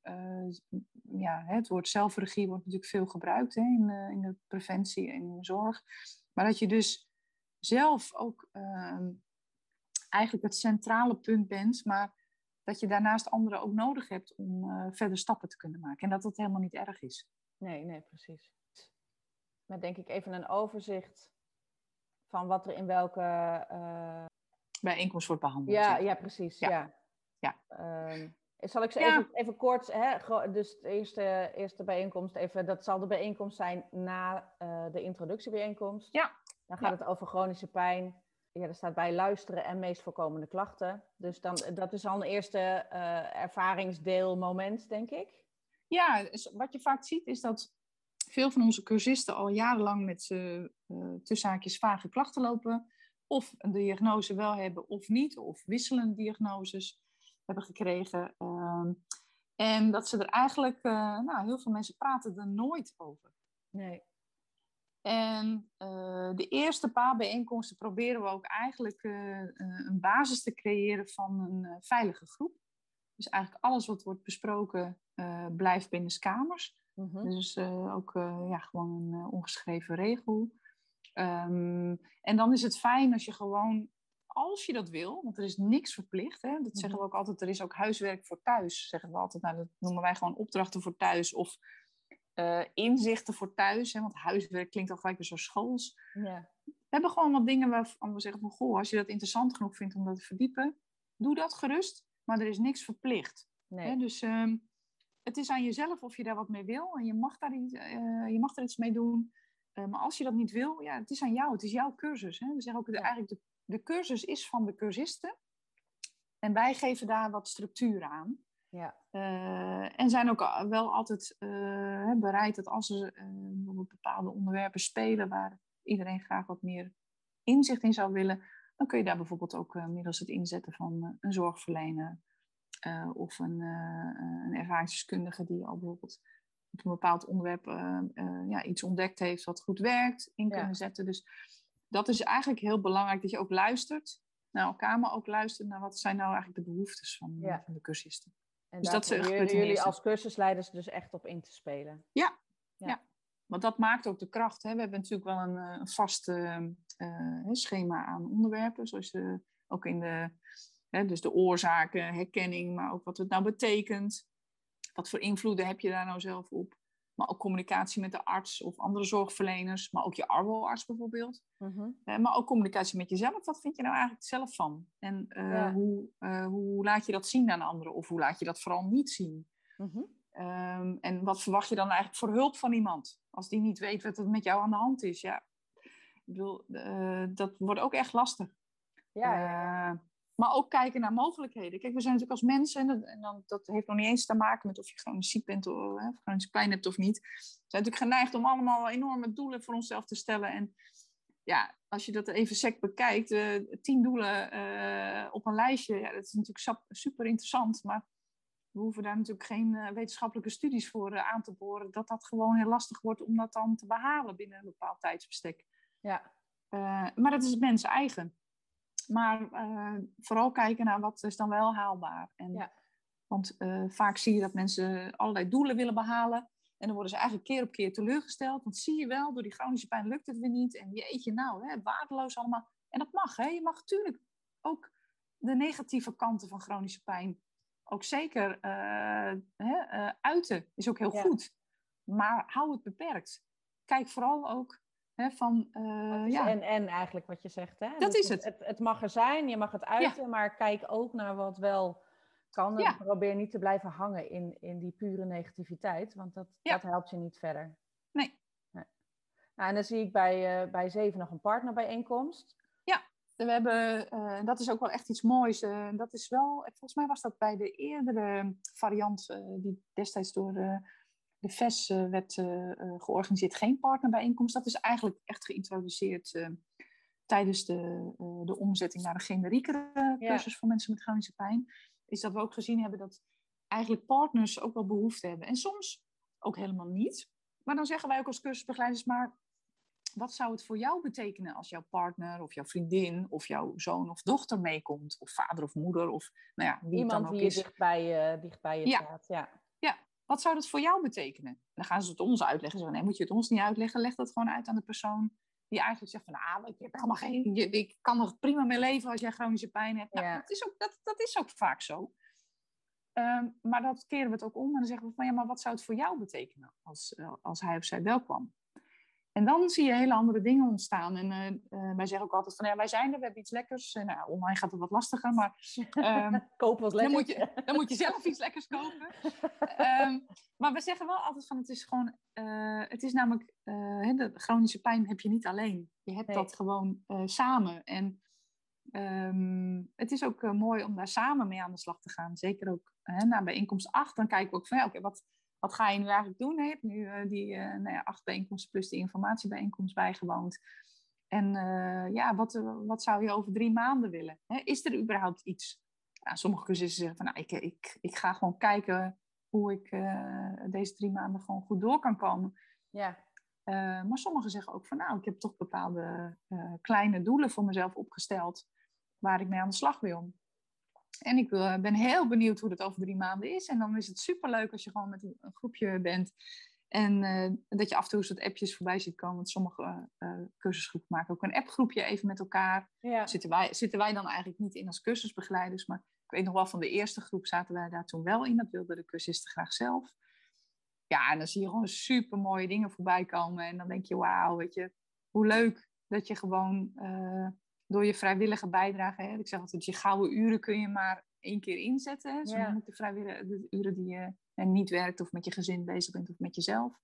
S2: ja, het woord zelfregie wordt natuurlijk veel gebruikt hè, in, in de preventie en in de zorg. Maar dat je dus zelf ook ehm, eigenlijk het centrale punt bent, maar dat je daarnaast anderen ook nodig hebt om verder stappen te kunnen maken. En dat dat helemaal niet erg is.
S1: Nee, nee, precies. Met denk ik even een overzicht van wat er in welke
S2: bijeenkomst wordt behandeld.
S1: Ja, ja precies. Ja. ja.
S2: Ehm,
S1: zal ik ze even, even kort, hè, dus de eerste, eerste bijeenkomst, even, dat zal de bijeenkomst zijn na uh, de introductiebijeenkomst.
S2: Ja.
S1: Dan gaat het over chronische pijn. Ja, er staat bij luisteren en meest voorkomende klachten. Dus dan, dat is al een eerste uh, ervaringsdeel moment, denk ik.
S2: Ja, dus wat je vaak ziet is dat veel van onze cursisten al jarenlang met uh, tussenhaakjes vage klachten lopen of een diagnose wel hebben of niet, of wisselende diagnoses hebben gekregen. Ehm, en dat ze er eigenlijk, uh, nou, heel veel mensen praten er nooit over.
S1: Nee.
S2: En uh, de eerste paar bijeenkomsten proberen we ook eigenlijk uh, een basis te creëren van een veilige groep. Dus eigenlijk alles wat wordt besproken blijft binnen kamers. Mm -hmm. Dus ook ja, gewoon een ongeschreven regel. Um, en dan is het fijn als je gewoon, als je dat wil, want er is niks verplicht. Hè? Dat zeggen we mhm. ook altijd, er is ook huiswerk voor thuis. Zeggen we altijd, nou, dat noemen wij gewoon opdrachten voor thuis. Of uh, inzichten voor thuis. Hè? Want huiswerk klinkt al gelijk weer zo schools.
S1: Ja.
S2: We hebben gewoon wat dingen waarvan we zeggen van, goh, als je dat interessant genoeg vindt om dat te verdiepen, doe dat gerust. Maar er is niks verplicht.
S1: Nee.
S2: Hè? Dus um, het is aan jezelf of je daar wat mee wil. En je mag, daar iets, uh, je mag er iets mee doen. Uh, maar als je dat niet wil, ja, het is aan jou. Het is jouw cursus. Hè? We zeggen ook, eigenlijk de, de cursus is van de cursisten. En wij geven daar wat structuur aan.
S1: Ja.
S2: Uh, en zijn ook wel altijd uh, bereid dat als er bijvoorbeeld bepaalde onderwerpen spelen waar iedereen graag wat meer inzicht in zou willen, dan kun je daar bijvoorbeeld ook middels het inzetten van een zorgverlener of een, een ervaringsdeskundige die al bijvoorbeeld op een bepaald onderwerp uh, uh, ja, iets ontdekt heeft wat goed werkt, in kunnen zetten. Dus dat is eigenlijk heel belangrijk dat je ook luistert naar elkaar, maar ook luistert naar wat zijn nou eigenlijk de behoeftes van, ja. van de cursisten.
S1: En dus dat jullie, jullie als cursusleiders dus echt op in te spelen.
S2: Ja, ja. want dat maakt ook de kracht. Hè. We hebben natuurlijk wel een, een vast uh, schema aan onderwerpen, zoals de, ook in de, hè, dus de oorzaken, herkenning, maar ook wat het nou betekent. Wat voor invloeden heb je daar nou zelf op? Maar ook communicatie met de arts of andere zorgverleners, maar ook je arbo-arts bijvoorbeeld.
S1: Mhm.
S2: Eh, maar ook communicatie met jezelf. Wat vind je nou eigenlijk zelf van? En uh, hoe, uh, hoe laat je dat zien aan anderen? Of hoe laat je dat vooral niet zien?
S1: Mhm.
S2: Ehm, en wat verwacht je dan eigenlijk voor hulp van iemand? Als die niet weet wat er met jou aan de hand is. Ja, ik bedoel, dat wordt ook echt lastig. Ja, ja. Maar ook kijken naar mogelijkheden. Kijk, we zijn natuurlijk als mensen, en, dat, en dan, dat heeft nog niet eens te maken met of je gewoon ziek bent of, hè, of chronische pijn hebt of niet. We zijn natuurlijk geneigd om allemaal enorme doelen voor onszelf te stellen. En ja, als je dat even sec bekijkt, uh, tien doelen op een lijstje, ja, dat is natuurlijk super interessant. Maar we hoeven daar natuurlijk geen uh, wetenschappelijke studies voor aan te boren, dat dat gewoon heel lastig wordt om dat dan te behalen binnen een bepaald tijdsbestek. Ja. Maar dat is het mensen eigen. Maar vooral kijken naar wat is dan wel haalbaar. En, ja. Want vaak zie je dat mensen allerlei doelen willen behalen. En dan worden ze eigenlijk keer op keer teleurgesteld. Want zie je wel, door die chronische pijn lukt het weer niet. En jeetje, nou, hè, waardeloos allemaal. En dat mag, hè. Je mag natuurlijk ook de negatieve kanten van chronische pijn ook zeker uh, hè, uiten is ook heel goed. Maar hou het beperkt. Kijk vooral ook van... Uh,
S1: ja. en, en eigenlijk wat je zegt. Hè?
S2: Dat is het.
S1: het. het. mag er zijn, je mag het uiten, maar kijk ook naar wat wel kan. En probeer niet te blijven hangen in, in die pure negativiteit, want dat, dat helpt je niet verder.
S2: Nee.
S1: nee. Nou, en dan zie ik bij, bij Zeven nog een partnerbijeenkomst
S2: we hebben, uh, dat is ook wel echt iets moois. Dat is wel, volgens mij was dat bij de eerdere variant die destijds door de VES werd georganiseerd, geen partnerbijeenkomst. Dat is eigenlijk echt geïntroduceerd tijdens de, de omzetting naar een generiekere cursus ja. voor mensen met chronische pijn. Is dat we ook gezien hebben dat eigenlijk partners ook wel behoefte hebben. En soms ook helemaal niet. Maar dan zeggen wij ook als cursusbegeleiders, maar wat zou het voor jou betekenen als jouw partner of jouw vriendin of jouw zoon of dochter meekomt? Of vader of moeder of nou ja, wie
S1: Iemand
S2: dan ook
S1: die
S2: is.
S1: dichtbij, uh, dichtbij je
S2: ja.
S1: staat. Ja.
S2: Ja, wat zou dat voor jou betekenen? Dan gaan ze het ons uitleggen. Zeggen, nee, moet je het ons niet uitleggen? Leg dat gewoon uit aan de persoon die eigenlijk zegt van, nou, ik heb helemaal geen, ik kan nog prima mee leven als jij chronische pijn hebt. Nou, dat, is ook, dat, dat is ook vaak zo. Um, maar dat keren we het ook om en dan zeggen we van, ja, maar wat zou het voor jou betekenen als, uh, als hij of zij wel kwam? En dan zie je hele andere dingen ontstaan. En uh, wij zeggen ook altijd van, ja, wij zijn er, we hebben iets lekkers. Uh, nou, online gaat het wat lastiger, maar...
S1: Um, <laughs> Koop wat lekkers.
S2: Dan moet, je, dan moet je zelf iets lekkers kopen. um, <laughs> maar we zeggen wel altijd van, het is gewoon... Uh, het is namelijk, de chronische pijn heb je niet alleen. Je hebt nee. dat gewoon samen. En um, het is ook mooi om daar samen mee aan de slag te gaan. Zeker ook na bijeenkomst 8, dan kijken we ook van, ja, oké, okay, wat wat ga je nu eigenlijk doen? Je hebt nu uh, die uh, nou ja, acht bijeenkomsten plus de informatiebijeenkomst bijgewoond. En uh, ja, wat, wat zou je over drie maanden willen? Hè? Is er überhaupt iets? Nou, sommige cursussen zeggen van, nou, ik, ik, ik ga gewoon kijken hoe ik deze drie maanden gewoon goed door kan komen.
S1: Ja.
S2: maar sommigen zeggen ook van, nou, ik heb toch bepaalde kleine doelen voor mezelf opgesteld waar ik mee aan de slag wil. En ik uh, ben heel benieuwd hoe dat over drie maanden is. En dan is het superleuk als je gewoon met een, een groepje bent. En uh, dat je af en toe soort appjes voorbij ziet komen. Want sommige uh, cursusgroepen maken ook een appgroepje even met elkaar. Ja. Zitten, wij, zitten wij dan eigenlijk niet in als cursusbegeleiders. Maar ik weet nog wel van de eerste groep zaten wij daar toen wel in. Dat wilden de cursisten graag zelf. Ja, en dan zie je gewoon super mooie dingen voorbij komen. En dan denk je, wauw, weet je, hoe leuk dat je gewoon door je vrijwillige bijdrage. Hè, ik zeg altijd, je gouden uren kun je maar één keer inzetten. Zo ja. moet de vrijwillige de uren die je en niet werkt of met je gezin bezig bent of met jezelf.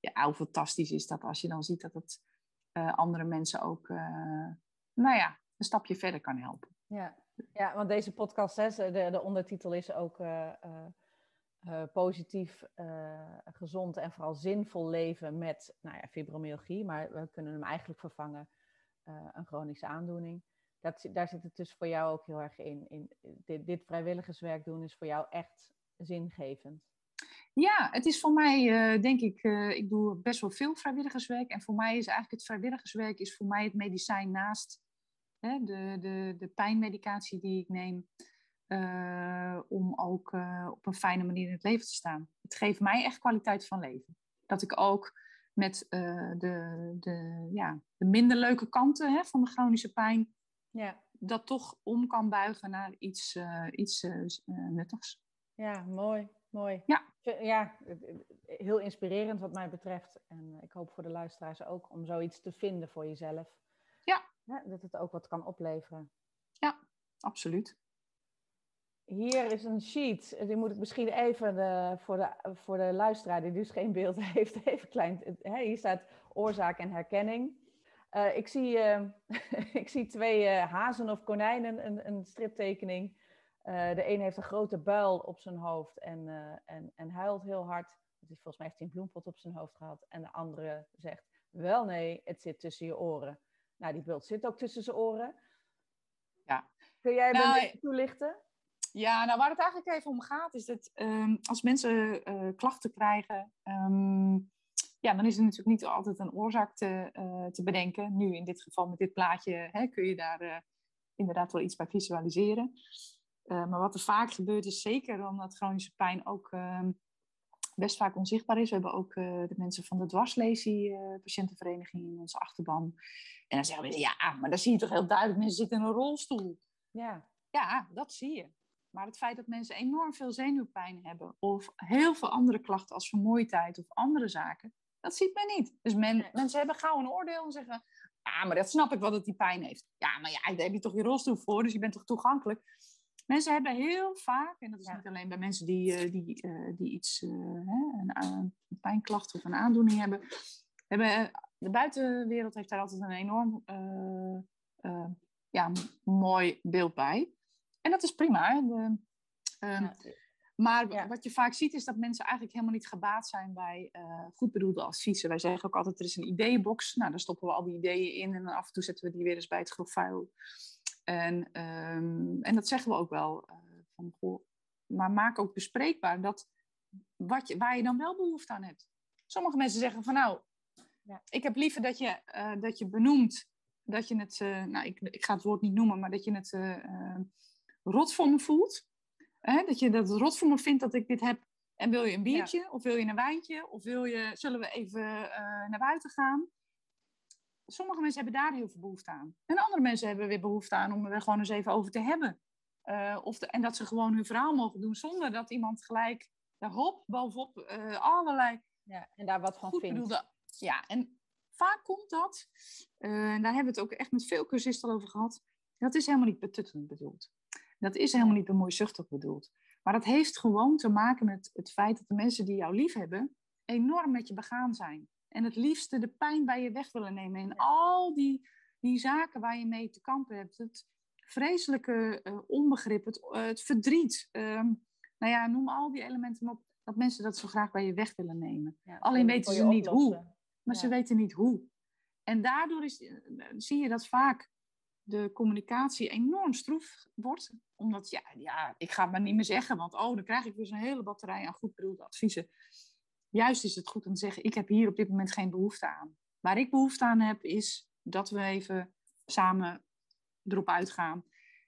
S2: Ja, hoe fantastisch is dat als je dan ziet dat het uh, andere mensen ook, uh, nou ja, een stapje verder kan helpen.
S1: Ja, ja want deze podcast, hè, de, de ondertitel is ook uh, positief, gezond en vooral zinvol leven met nou ja, fibromyalgie. Maar we kunnen hem eigenlijk vervangen uh, een chronische aandoening. Dat, daar zit het dus voor jou ook heel erg in. in dit, dit, vrijwilligerswerk doen is voor jou echt zingevend.
S2: Ja, het is voor mij, uh, denk ik, uh, ik doe best wel veel vrijwilligerswerk. En voor mij is eigenlijk het vrijwilligerswerk is voor mij het medicijn naast hè, de, de, de pijnmedicatie die ik neem. om ook op een fijne manier in het leven te staan. Het geeft mij echt kwaliteit van leven. Dat ik ook met uh, de, de, ja, de minder leuke kanten hè, van de chronische pijn,
S1: ja.
S2: dat toch om kan buigen naar iets, uh, iets uh, nuttigs.
S1: Ja, mooi, mooi.
S2: Ja.
S1: ja, heel inspirerend wat mij betreft. En ik hoop voor de luisteraars ook om zoiets te vinden voor jezelf.
S2: Ja.
S1: ja dat het ook wat kan opleveren.
S2: Ja, absoluut.
S1: Hier is een sheet. Die moet ik misschien even de, voor, de, voor de luisteraar die dus geen beeld <laughs> heeft, even klein. Hè, hier staat oorzaak en herkenning. Uh, ik, zie, uh, <laughs> ik zie twee uh, hazen of konijnen, een, een striptekening. de een heeft een grote buil op zijn hoofd en, en, en huilt heel hard. Volgens mij heeft hij een bloempot op zijn hoofd gehad. En de andere zegt, wel nee, het zit tussen je oren. Nou, die bult zit ook tussen zijn oren.
S2: Ja.
S1: Kun jij nou, me toelichten?
S2: Ja, nou waar het eigenlijk even om gaat is dat um, als mensen uh, klachten krijgen, um, ja, dan is er natuurlijk niet altijd een oorzaak te, uh, te bedenken. Nu in dit geval met dit plaatje hè, kun je daar uh, inderdaad wel iets bij visualiseren. maar wat er vaak gebeurt is zeker omdat chronische pijn ook um, best vaak onzichtbaar is. We hebben ook de mensen van de dwarslesie patiëntenvereniging in onze achterban. En dan zeggen we, ja, maar dan zie je toch heel duidelijk, mensen zitten in een rolstoel.
S1: Ja.
S2: Ja, dat zie je. Maar het feit dat mensen enorm veel zenuwpijn hebben of heel veel andere klachten als vermoeidheid of andere zaken, dat ziet men niet. Dus men, mensen hebben gauw een oordeel en zeggen, ja, maar dat snap ik wel dat die pijn heeft. Ja, maar ja, daar heb je toch je rolstoel voor, dus je bent toch toegankelijk. Mensen hebben heel vaak, en dat is niet alleen bij mensen die, uh, die, uh, die iets, hè, een, een, pijnklacht of een aandoening hebben, hebben de buitenwereld heeft daar altijd een enorm ja, mooi beeld bij. En dat is prima. De, um, Maar wat je vaak ziet is dat mensen eigenlijk helemaal niet gebaat zijn bij uh, goed bedoelde adviezen. Wij zeggen ook altijd, er is een ideeënbox. Nou, daar stoppen we al die ideeën in en af en toe zetten we die weer eens bij het grof En, um, en dat zeggen we ook wel. Uh, van, goh, maar maak ook bespreekbaar dat wat je, waar je dan wel behoefte aan hebt. Sommige mensen zeggen van nou, ja. ik heb liever dat je, uh, dat je benoemt dat je het, nou ik, ik ga het woord niet noemen, maar dat je het rot voor me voelt. Hè? Dat je dat rot voor me vindt dat ik dit heb. En wil je een biertje? Of wil je een wijntje? Of wil je, zullen we even uh, naar buiten gaan? Sommige mensen hebben daar heel veel behoefte aan. En andere mensen hebben weer behoefte aan om er gewoon eens even over te hebben. Uh, of de, en dat ze gewoon hun verhaal mogen doen zonder dat iemand gelijk daar hop bovenop uh, allerlei.
S1: Ja, en daar wat van vindt. Bedoelde,
S2: ja, en vaak komt dat, en daar hebben we het ook echt met veel cursisten over gehad. Dat is helemaal niet betuttend bedoeld. Dat is helemaal niet bemoeizuchtig bedoeld. Maar dat heeft gewoon te maken met het feit dat de mensen die jou lief hebben, enorm met je begaan zijn. En het liefste de pijn bij je weg willen nemen. En al die, die zaken waar je mee te kampen hebt. Het vreselijke uh, onbegrip, het, uh, het verdriet. Um, nou ja, noem al die elementen op. Dat mensen dat zo graag bij je weg willen nemen. Ja, Alleen weten ze niet hoe. Maar ja. ze weten niet hoe. En daardoor is, uh, zie je dat vaak de communicatie enorm stroef wordt. Omdat, ja, ja, ik ga het maar niet meer zeggen, want oh, dan krijg ik dus een hele batterij aan goed bedoelde adviezen. Juist is het goed om te zeggen, ik heb hier op dit moment geen behoefte aan. Waar ik behoefte aan heb, is dat we even samen erop uitgaan.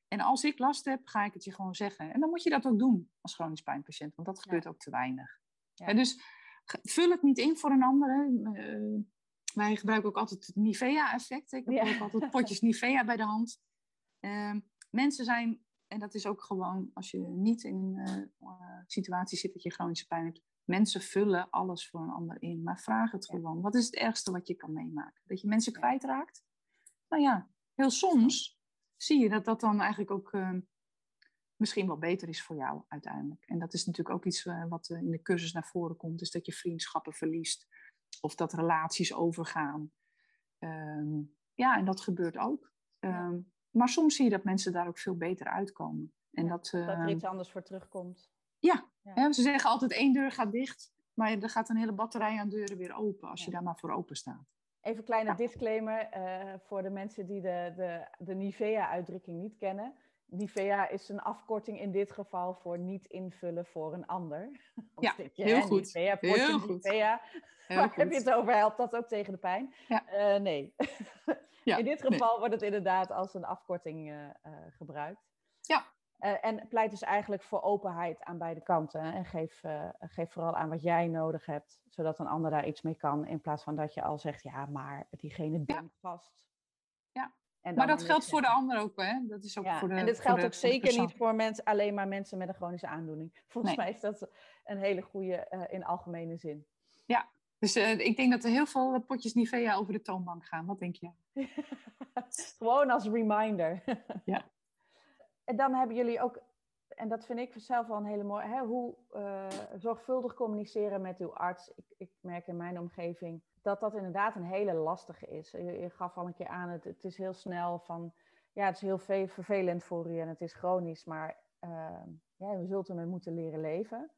S2: En als ik last heb, ga ik het je gewoon zeggen. En dan moet je dat ook doen als chronisch pijnpatiënt, want dat gebeurt ook te weinig. Ja. dus vul het niet in voor een ander. Wij gebruiken ook altijd het Nivea-effect. Ik heb ook altijd potjes Nivea bij de hand. Uh, mensen zijn, en dat is ook gewoon als je niet in een uh, situatie zit dat je chronische pijn hebt. Mensen vullen alles voor een ander in, maar vraag het gewoon. Wat is het ergste wat je kan meemaken? Dat je mensen kwijtraakt? Nou ja, heel soms zie je dat dat dan eigenlijk ook uh, misschien wel beter is voor jou uiteindelijk. En dat is natuurlijk ook iets uh, wat in de cursus naar voren komt, is dat je vriendschappen verliest of dat relaties overgaan. Um, ja, en dat gebeurt ook. Um, maar soms zie je dat mensen daar ook veel beter uitkomen. En
S1: ja,
S2: dat,
S1: uh, dat er ehm, iets anders voor terugkomt.
S2: Ja, ja. ze zeggen altijd één deur gaat dicht, maar er gaat een hele batterij aan deuren weer open als je daar maar voor open staat.
S1: Even een kleine disclaimer uh, voor de mensen die de, de, de Nivea-uitdrukking niet kennen. Nivea is een afkorting in dit geval voor niet invullen voor een ander. <laughs>
S2: Ja, heel goed.
S1: Nivea, heel goed. Nivea. Waar <laughs> heb je het over? Helpt dat ook tegen de pijn?
S2: Ja.
S1: Uh, nee. <laughs> Ja, in dit geval nee. wordt het inderdaad als een afkorting uh, uh, gebruikt.
S2: Ja.
S1: en pleit dus eigenlijk voor openheid aan beide kanten. En geef, geef vooral aan wat jij nodig hebt, zodat een ander daar iets mee kan. In plaats van dat je al zegt, ja, maar diegene denkt vast.
S2: Ja, maar dat geldt voor de ander ook, hè? Dat is ook
S1: ja,
S2: voor de,
S1: en dit geldt ook zeker niet voor mensen, alleen maar mensen met een chronische aandoening. <laughs> Volgens nee. mij is dat een hele goede uh, in algemene zin.
S2: Ja, dus uh, ik denk dat er heel veel potjes Nivea over de toonbank gaan. Wat denk je? <laughs>
S1: Gewoon als reminder.
S2: ja.
S1: En dan hebben jullie ook en dat vind ik zelf wel een hele mooie, hè, hoe uh, zorgvuldig communiceren met uw arts. Ik, ik, merk in mijn omgeving dat dat inderdaad een hele lastige is. Je, gaf al een keer aan, het, het is heel snel van, ja, het is heel vervelend voor u en het is chronisch, maar uh, ja, we zult ermee moeten leren leven.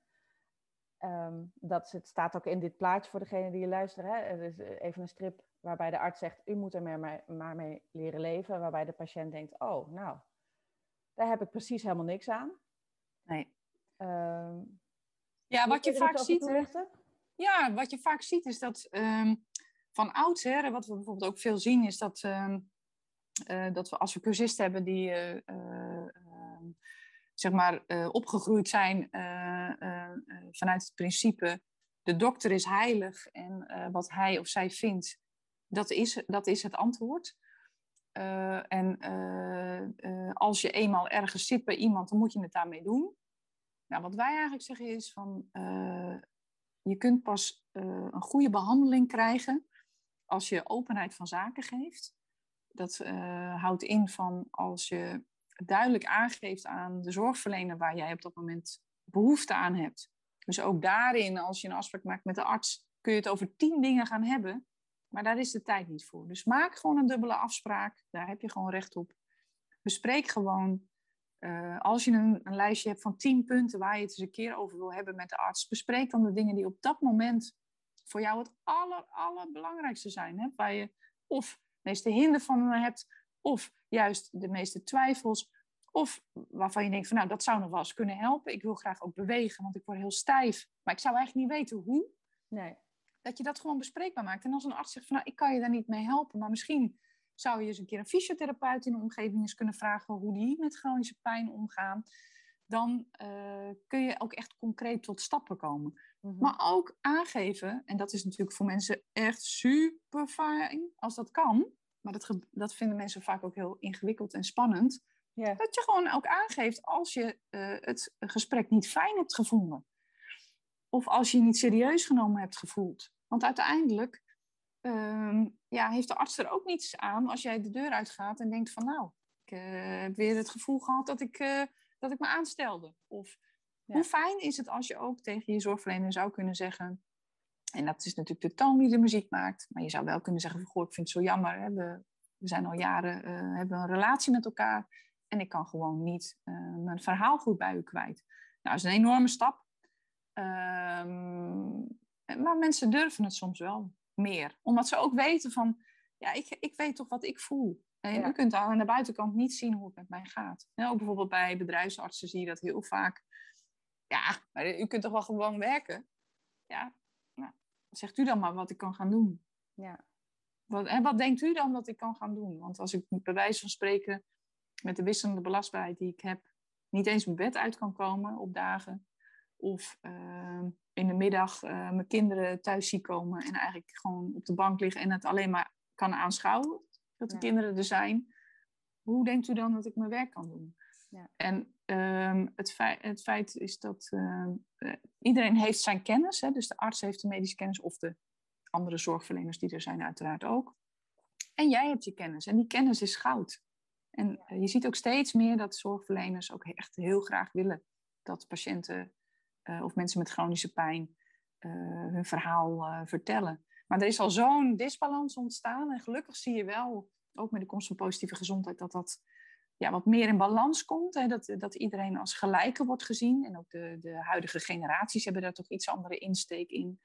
S1: Um, dat het staat ook in dit plaatje voor degene die je luistert. Er is even een strip waarbij de arts zegt, u moet er maar, maar mee leren leven. Waarbij de patiënt denkt, oh, nou, daar heb ik precies helemaal niks aan.
S2: Nee. Um, ja, wat je vaak ziet. Ja, wat je vaak ziet is dat um, van oudsher, wat we bijvoorbeeld ook veel zien, is dat, um, uh, dat we als we cursisten hebben die uh, uh, zeg maar opgegroeid zijn vanuit het principe de dokter is heilig en wat hij of zij vindt, dat is, dat is het antwoord. Uh, en uh, uh, als je eenmaal ergens zit bij iemand, dan moet je het daarmee doen. Nou, wat wij eigenlijk zeggen is van, je kunt pas een goede behandeling krijgen als je openheid van zaken geeft. Dat houdt in van als je duidelijk aangeeft aan de zorgverlener waar jij op dat moment behoefte aan hebt. Dus ook daarin, als je een afspraak maakt met de arts, kun je het over tien dingen gaan hebben. Maar daar is de tijd niet voor. Dus maak gewoon een dubbele afspraak. Daar heb je gewoon recht op. Bespreek gewoon. Uh, als je een, een, lijstje hebt van tien punten waar je het eens een keer over wil hebben met de arts, bespreek dan de dingen die op dat moment voor jou het aller, allerbelangrijkste zijn. Hè? Waar je of de meeste hinder van hebt, of juist de meeste twijfels, of waarvan je denkt van nou, dat zou nog wel eens kunnen helpen. Ik wil graag ook bewegen, want ik word heel stijf. Maar ik zou eigenlijk niet weten hoe.
S1: Nee
S2: dat je dat gewoon bespreekbaar maakt. En als een arts zegt van nou, ik kan je daar niet mee helpen, maar misschien zou je eens een keer een fysiotherapeut in de omgeving eens kunnen vragen hoe die met chronische pijn omgaan. Dan uh, kun je ook echt concreet tot stappen komen. Mhm. Maar ook aangeven, en dat is natuurlijk voor mensen echt super fijn als dat kan. Maar dat, dat vinden mensen vaak ook heel ingewikkeld en spannend. Dat je gewoon ook aangeeft als je uh, het gesprek niet fijn hebt gevonden. Of als je je niet serieus genomen hebt gevoeld. Want uiteindelijk ehm, ja, heeft de arts er ook niets aan als jij de deur uitgaat en denkt van nou, ik uh, heb weer het gevoel gehad dat ik, uh, dat ik me aanstelde. Of hoe fijn is het als je ook tegen je zorgverlener zou kunnen zeggen, en dat is natuurlijk de toon die de muziek maakt, maar je zou wel kunnen zeggen van goh, ik vind het zo jammer, hè, we, we zijn al jaren, uh, hebben een relatie met elkaar en ik kan gewoon niet mijn verhaal goed bij u kwijt. Nou, dat is een enorme stap. Um, maar mensen durven het soms wel meer. Omdat ze ook weten van, ja, ik, ik weet toch wat ik voel. En ja. u kunt aan de buitenkant niet zien hoe het met mij gaat. ook bijvoorbeeld bij bedrijfsartsen zie je dat heel vaak. Ja, maar u kunt toch wel gewoon werken? Ja, nou, zegt u dan maar wat ik kan gaan doen.
S1: Ja.
S2: Wat, en wat denkt u dan dat ik kan gaan doen? Want als ik bij wijze van spreken met de wisselende belastbaarheid die ik heb, niet eens mijn bed uit kan komen op dagen, of uh, in de middag uh, mijn kinderen thuis zie komen en eigenlijk gewoon op de bank liggen en het alleen maar kan aanschouwen dat de kinderen er zijn. Hoe denkt u dan dat ik mijn werk kan doen?
S1: Ja.
S2: En um, het, feit, het, feit, is dat uh, iedereen heeft zijn kennis. Hè? Dus de arts heeft de medische kennis of de andere zorgverleners die er zijn uiteraard ook. En jij hebt je kennis en die kennis is goud. En je ziet ook steeds meer dat zorgverleners ook echt heel graag willen dat patiënten uh, of mensen met chronische pijn uh, hun verhaal uh, vertellen. Maar er is al zo'n disbalans ontstaan. En gelukkig zie je wel, ook met de komst van positieve gezondheid, dat dat ja, wat meer in balans komt. Hè? Dat, dat iedereen als gelijke wordt gezien. En ook de, de huidige generaties hebben daar toch iets andere insteek in.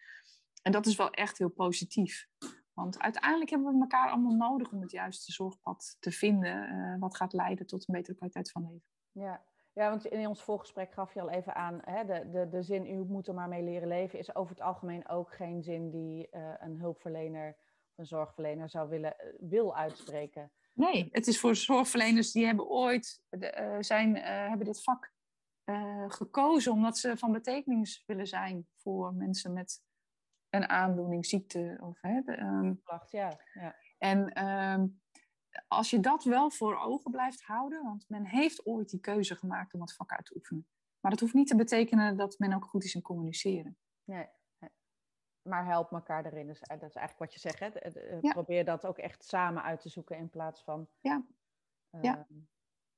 S2: En dat is wel echt heel positief. Want uiteindelijk hebben we elkaar allemaal nodig om het juiste zorgpad te vinden, wat gaat leiden tot een betere kwaliteit van leven.
S1: Ja, ja, want in ons voorgesprek gaf je al even aan, hè, de, de, de zin u moet er maar mee leren leven is over het algemeen ook geen zin die uh, een hulpverlener of een zorgverlener zou willen, uh, wil uitspreken.
S2: Nee, het is voor zorgverleners die hebben ooit de, uh, zijn, hebben dit vak gekozen omdat ze van betekenis willen zijn voor mensen met een aandoening, ziekte of hè, de, um,
S1: ja, ja.
S2: En um, als je dat wel voor ogen blijft houden, want men heeft ooit die keuze gemaakt om het vak uit te oefenen. Maar dat hoeft niet te betekenen dat men ook goed is in communiceren.
S1: Nee, maar help elkaar erin. Dus, dat is eigenlijk wat je zegt. Hè? Probeer dat ook echt samen uit te zoeken in plaats van.
S2: Ja.
S1: Uh,
S2: ja.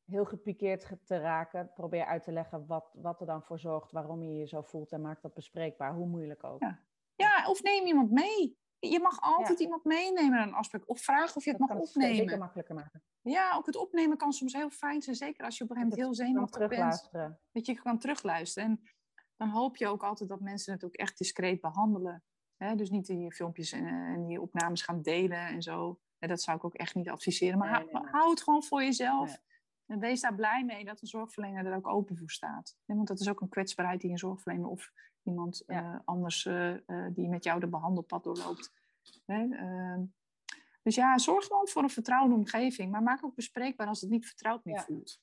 S1: heel gepikeerd te raken. Probeer uit te leggen wat, wat er dan voor zorgt, waarom je je zo voelt en maak dat bespreekbaar, hoe moeilijk ook.
S2: Ja, ja of neem iemand mee. Je mag altijd iemand meenemen naar een afspraak. Of vraag of je het
S1: dat
S2: mag
S1: kan
S2: opnemen.
S1: Het zeker makkelijker maken.
S2: Ja, ook het opnemen kan soms heel fijn zijn. Zeker als je op een gegeven moment heel zenuwachtig bent. Dat je kan terugluisteren. En dan hoop je ook altijd dat mensen het ook echt discreet behandelen. Dus niet die filmpjes en, en die opnames gaan delen en zo. Ja, dat zou ik ook echt niet adviseren. Maar
S1: Nee,
S2: hou,
S1: nee, nee.
S2: hou het gewoon voor jezelf. En wees daar blij mee dat een zorgverlener er ook open voor staat. Nee, Want dat is ook een kwetsbaarheid die een zorgverlener of iemand
S1: Ja.
S2: eh, anders eh, eh, die met jou de behandelpad doorloopt. Hè? ehm, dus ja, zorg gewoon voor een vertrouwde omgeving. Maar maak ook bespreekbaar als het niet vertrouwd meer
S1: Ja.
S2: voelt.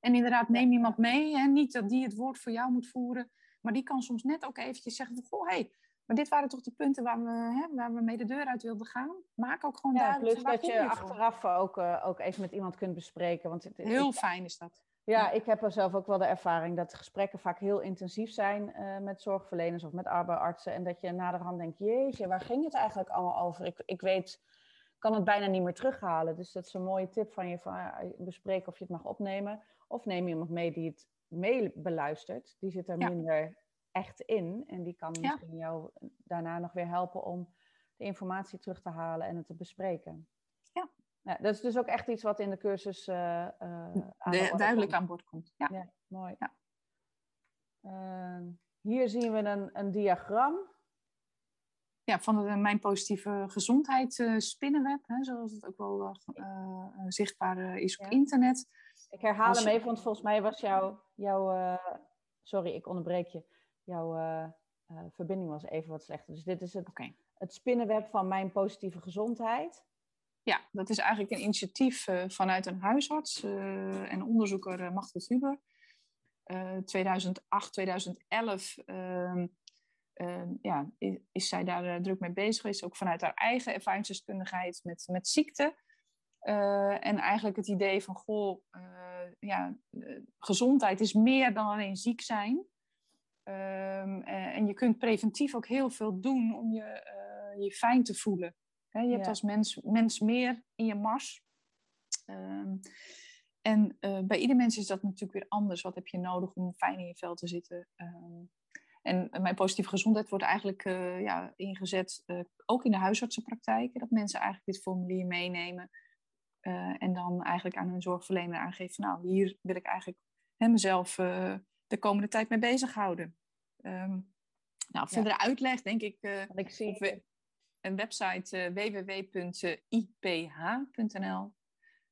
S2: En inderdaad, neem iemand mee. Hè? Niet dat die het woord voor jou moet voeren. Maar die kan soms net ook eventjes zeggen van... Goh, hey, maar dit waren toch de punten waar we, hè, waar we mee de deur uit wilden gaan. Maak ook gewoon
S1: Ja,
S2: duidelijk.
S1: plus dat je achteraf ook, ook even met iemand kunt bespreken. Want het-
S2: Heel
S1: ik-
S2: fijn is dat.
S1: Ja, ik heb er zelf ook wel de ervaring dat gesprekken vaak heel intensief zijn eh, met zorgverleners of met arbeidsartsen. En dat je naderhand denkt, jeetje, waar ging het eigenlijk allemaal over? Ik, ik weet, kan het bijna niet meer terughalen. Dus dat is een mooie tip van je, van, bespreek of je het mag opnemen. Of neem iemand mee die het mee beluistert. Die zit er
S2: Ja.
S1: minder echt in. En die kan
S2: Ja.
S1: misschien jou daarna nog weer helpen om de informatie terug te halen en het te bespreken.
S2: Ja.
S1: Dat is dus ook echt iets wat in de cursus eh, aan de
S2: duidelijk aan boord komt. Ja.
S1: Ja, mooi.
S2: Ja.
S1: Ehm, hier zien we een, een diagram.
S2: ja, van de, mijn positieve gezondheid eh, spinnenweb, hè, zoals het ook wel zichtbaar is op internet.
S1: Ik herhaal hem even, want volgens mij was jouw... jouw sorry, ik onderbreek je. Jouw verbinding was even wat slechter. Dus dit is het, het spinnenweb van mijn positieve gezondheid.
S2: Ja, dat is eigenlijk een initiatief eh, vanuit een huisarts eh, en onderzoeker uh, Machtel Huber. Eh, 2008, 2011 ehm, ehm, ja, is, zij daar eh, druk mee bezig geweest. Ook vanuit haar eigen ervaringsdeskundigheid met, met ziekte. Eh, en eigenlijk het idee van, goh, eh, ja, eh, gezondheid is meer dan alleen ziek zijn. Ehm, eh, en je kunt preventief ook heel veel doen om je, eh, je fijn te voelen. Je hebt als mens, mens meer in je mars. Ehm, en eh, bij ieder mens is dat natuurlijk weer anders. Wat heb je nodig om fijn in je vel te zitten? Ehm, en mijn positieve gezondheid wordt eigenlijk eh, ja, ingezet, eh, ook in de huisartsenpraktijken. Dat mensen eigenlijk dit formulier meenemen. en dan eigenlijk aan hun zorgverlener aangeven, nou, hier wil ik eigenlijk hè, mezelf de komende tijd mee bezighouden. Ehm nou, verdere uitleg denk ik
S1: ik zie...
S2: een website eh, www.iph.nl.